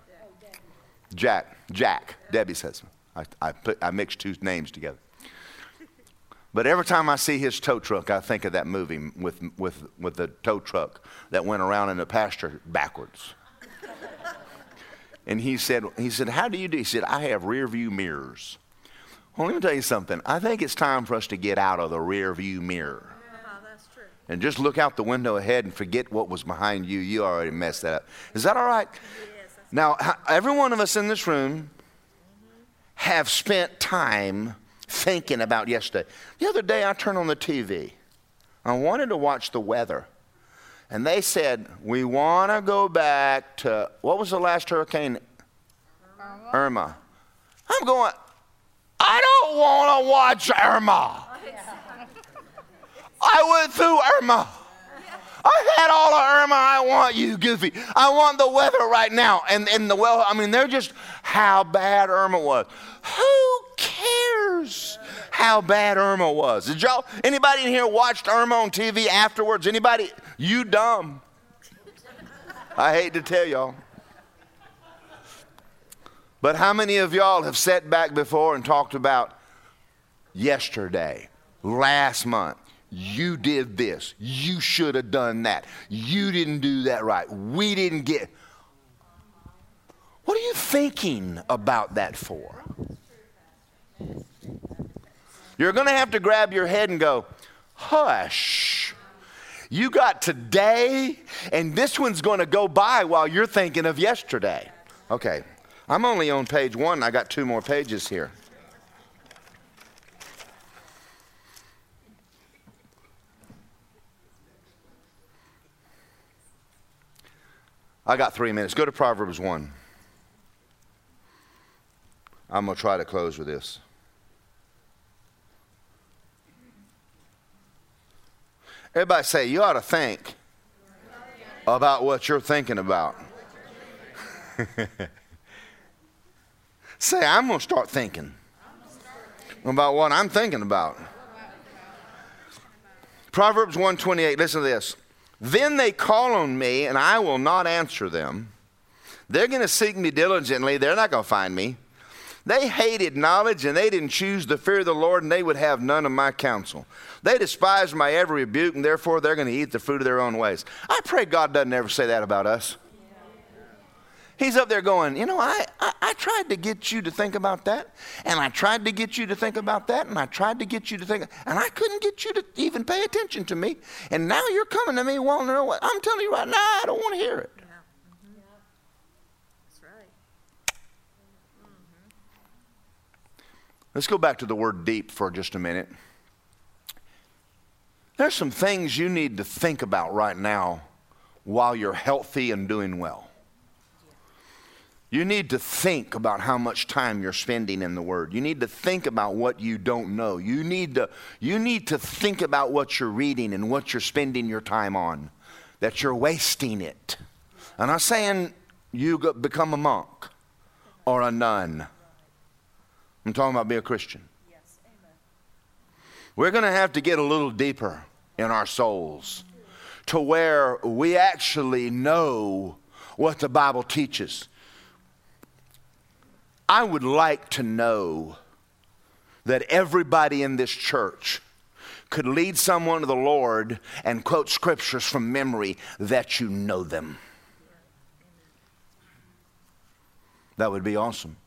Speaker 1: Jack, Jack, Debbie's husband. I, I, put, I mixed two names together. But every time I see his tow truck, I think of that movie with, with, with the tow truck that went around in the pasture backwards. and he said, he said, How do you do? He said, I have rear view mirrors. Well, let me tell you something. I think it's time for us to get out of the rear view mirror.
Speaker 2: Uh-huh, that's true.
Speaker 1: And just look out the window ahead and forget what was behind you. You already messed that up. Is that all right?
Speaker 2: That's
Speaker 1: Now, every one of us in this room have spent time thinking about yesterday. The other day, I turned on the TV. I wanted to watch the weather. And they said, We want to go back to what was the last hurricane? Irma. I'm going, I don't want to watch Irma. I went through Irma. I had all of Irma I want, you goofy. I want the weather right now. And, and the well, I mean, they're just how bad Irma was. Who cares how bad Irma was? Did y'all, anybody in here watched Irma on TV afterwards? Anybody? You dumb. I hate to tell y'all. But how many of y'all have sat back before and talked about yesterday, last month? You did this. You should have done that. You didn't do that right. We didn't get. What are you thinking about that for? You're going to have to grab your head and go, hush. You got today, and this one's going to go by while you're thinking of yesterday. Okay, I'm only on page one. I got two more pages here. I got three minutes. Go to Proverbs 1. I'm going to try to close with this. Everybody say, you ought to think about what you're thinking about. say, I'm going to start thinking about what I'm thinking about. Proverbs 128, listen to this. Then they call on me, and I will not answer them. They're going to seek me diligently. They're not going to find me. They hated knowledge, and they didn't choose the fear of the Lord, and they would have none of my counsel. They despised my every rebuke, and therefore they're going to eat the fruit of their own ways. I pray God doesn't ever say that about us. He's up there going, You know, I, I, I, tried to get you to think about that, and I tried to get you to think about that, and I tried to get you to think, and I couldn't get you to even pay attention to me. And now you're coming to me wanting to know what I'm telling you right now, I don't want to hear it.
Speaker 2: Yeah. Mm-hmm. That's right.
Speaker 1: Let's go back to the word deep for just a minute. There's some things you need to think about right now while you're healthy and doing well. You need to think about how much time you're spending in the Word. You need to think about what you don't know. You need to, you need to think about what you're reading and what you're spending your time on, that you're wasting it. I'm not saying you become a monk or a nun. I'm talking about be a Christian.
Speaker 2: Yes.
Speaker 1: We're going to have to get a little deeper in our souls to where we actually know what the Bible teaches. I would like to know that everybody in this church could lead someone to the Lord and quote scriptures from memory that you know them. That would be awesome.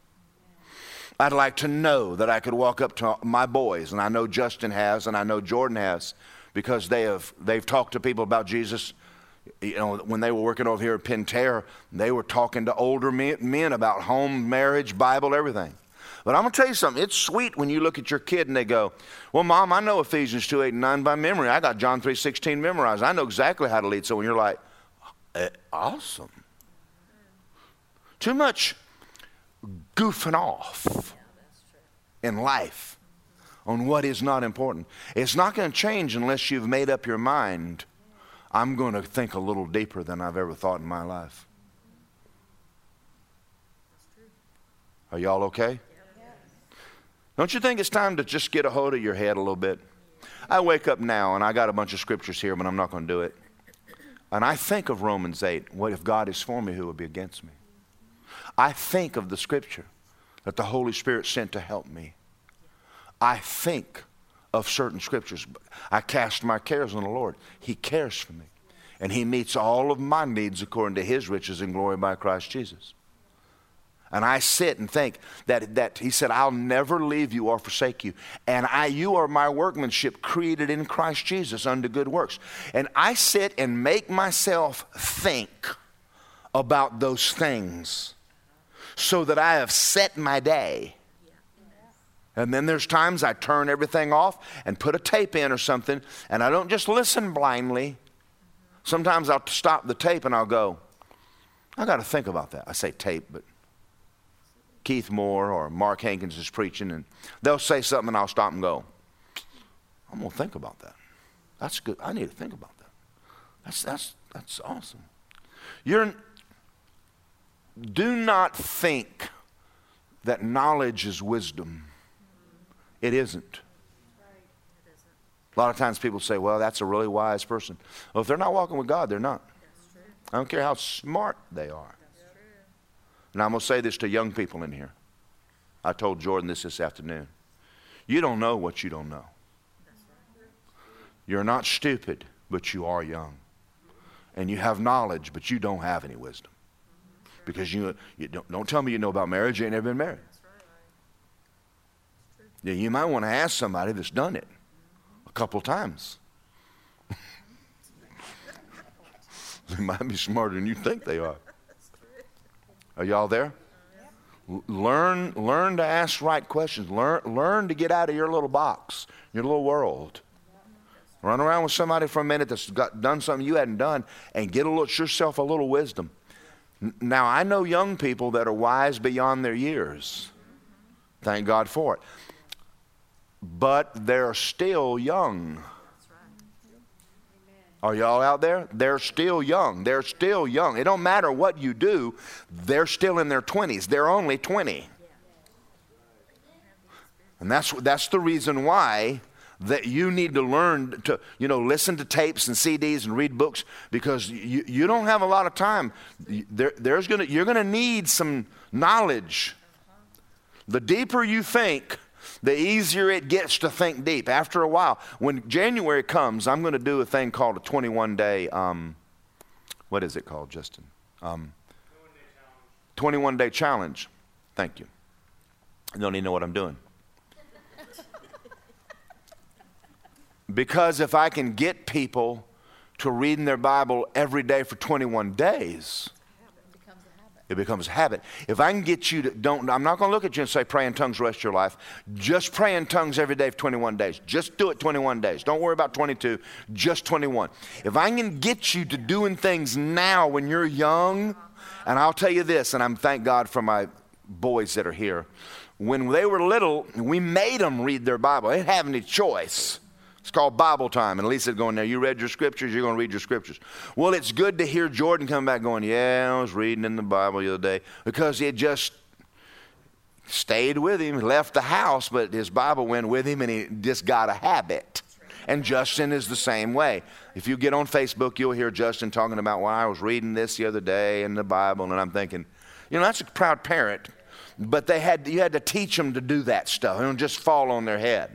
Speaker 1: I'd like to know that I could walk up to my boys, and I know Justin has, and I know Jordan has, because they have they've talked to people about Jesus. You know, when they were working over here at Pentair, they were talking to older men, about home, marriage, Bible, everything. But I'm going to tell you something. It's sweet when you look at your kid and they go, Well, Mom, I know Ephesians 2 8 and 9 by memory. I got John 3 16 memorized. I know exactly how to lead. So when you're like, eh, Awesome. Too much goofing off in life on what is not important. It's not going to change unless you've made up your mind. I'm going to think a little deeper than I've ever thought in my life. Are y'all okay? Don't you think it's time to just get a hold of your head a little bit? I wake up now and I got a bunch of scriptures here, but I'm not going to do it. And I think of Romans 8 what if God is for me, who will be against me? I think of the scripture that the Holy Spirit sent to help me. I think of certain scriptures. I cast my cares on the Lord. He cares for me. And He meets all of my needs according to His riches and glory by Christ Jesus. And I sit and think that, that he said, I'll never leave you or forsake you. And I, you are my workmanship created in Christ Jesus unto good works. And I sit and make myself think about those things so that I have set my day. And then there's times I turn everything off and put a tape in or something, and I don't just listen blindly. Sometimes I'll stop the tape and I'll go, I got to think about that. I say tape, but Keith Moore or Mark Hankins is preaching, and they'll say something, and I'll stop and go, I'm going to think about that. That's good. I need to think about that. That's, that's, that's awesome. You're, do not think that knowledge is wisdom. It isn't. A lot of times people say, well, that's a really wise person. Well, if they're not walking with God, they're not. I don't care how smart they are. And I'm going to say this to young people in here. I told Jordan this this afternoon. You don't know what you don't know. You're not stupid, but you are young. And you have knowledge, but you don't have any wisdom. Because you, you don't, don't tell me you know about marriage, you ain't ever been married. Yeah, you might want to ask somebody that's done it a couple times. they might be smarter than you think they are. Are y'all there? Learn, learn to ask right questions. Learn, learn to get out of your little box, your little world. Run around with somebody for a minute that's got, done something you hadn't done and get a little, yourself a little wisdom. Now, I know young people that are wise beyond their years. Thank God for it. But they're still young. Are y'all out there? They're still young. They're still young. It don't matter what you do, they're still in their 20s. They're only 20. And that's, that's the reason why that you need to learn to, you know, listen to tapes and CDs and read books because you, you don't have a lot of time. There, there's gonna, you're going to need some knowledge. The deeper you think, the easier it gets to think deep. After a while, when January comes, I'm going to do a thing called a 21 day, um, what is it called, Justin? Um, 21 day challenge. Thank you. You don't even know what I'm doing. because if I can get people to reading their Bible every day for 21 days, it becomes habit. If I can get you to don't, I'm not going to look at you and say pray in tongues rest your life. Just pray in tongues every day for 21 days. Just do it 21 days. Don't worry about 22, just 21. If I can get you to doing things now when you're young, and I'll tell you this, and I'm thank God for my boys that are here. When they were little, we made them read their Bible. They didn't have any choice. It's called Bible time. And Lisa going there, you read your scriptures, you're going to read your scriptures. Well, it's good to hear Jordan come back going, yeah, I was reading in the Bible the other day because he had just stayed with him, left the house, but his Bible went with him and he just got a habit. And Justin is the same way. If you get on Facebook, you'll hear Justin talking about, well, I was reading this the other day in the Bible, and I'm thinking, you know, that's a proud parent. But they had, you had to teach them to do that stuff. It don't just fall on their head.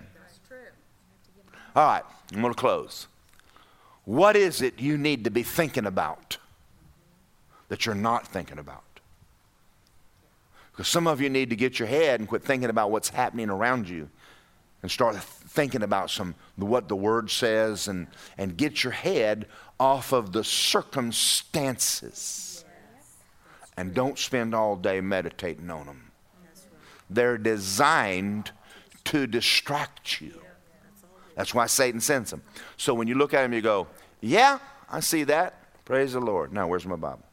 Speaker 1: All right, I'm going to close. What is it you need to be thinking about that you're not thinking about? Because some of you need to get your head and quit thinking about what's happening around you and start thinking about some what the word says and, and get your head off of the circumstances. And don't spend all day meditating on them. They're designed to distract you. That's why Satan sends them. So when you look at him, you go, Yeah, I see that. Praise the Lord. Now, where's my Bible?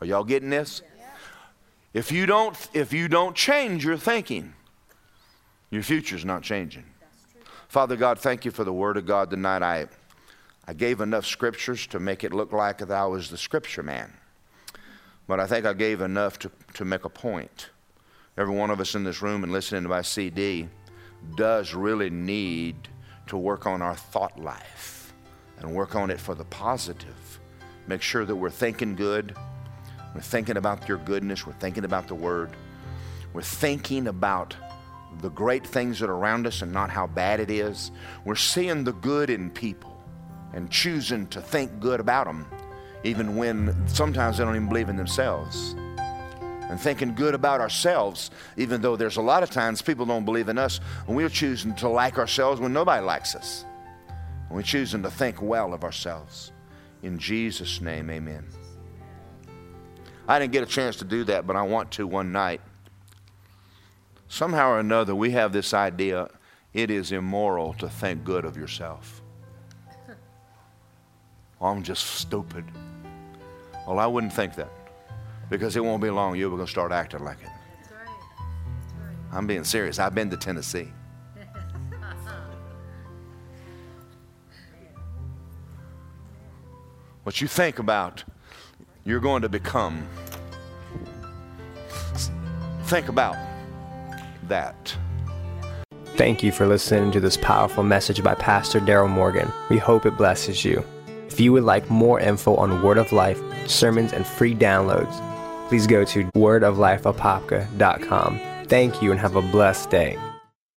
Speaker 1: Are y'all getting this? If you don't, if you don't change your thinking, your future's not changing. Father God, thank you for the word of God tonight. I, I gave enough scriptures to make it look like that I was the scripture man. But I think I gave enough to, to make a point. Every one of us in this room and listening to my CD does really need to work on our thought life and work on it for the positive. Make sure that we're thinking good. We're thinking about your goodness. We're thinking about the Word. We're thinking about the great things that are around us and not how bad it is. We're seeing the good in people and choosing to think good about them, even when sometimes they don't even believe in themselves. And thinking good about ourselves, even though there's a lot of times people don't believe in us, and we're choosing to like ourselves when nobody likes us. And we're choosing to think well of ourselves. In Jesus' name, amen. I didn't get a chance to do that, but I want to one night. Somehow or another, we have this idea it is immoral to think good of yourself. I'm just stupid. Well, I wouldn't think that because it won't be long you're going to start acting like it.
Speaker 2: That's right. That's right.
Speaker 1: I'm being serious. I've been to Tennessee. What you think about, you're going to become. Think about that.
Speaker 3: Thank you for listening to this powerful message by Pastor Daryl Morgan. We hope it blesses you. If you would like more info on Word of Life, sermons, and free downloads, please go to wordoflifeapopka.com. Thank you and have a blessed day.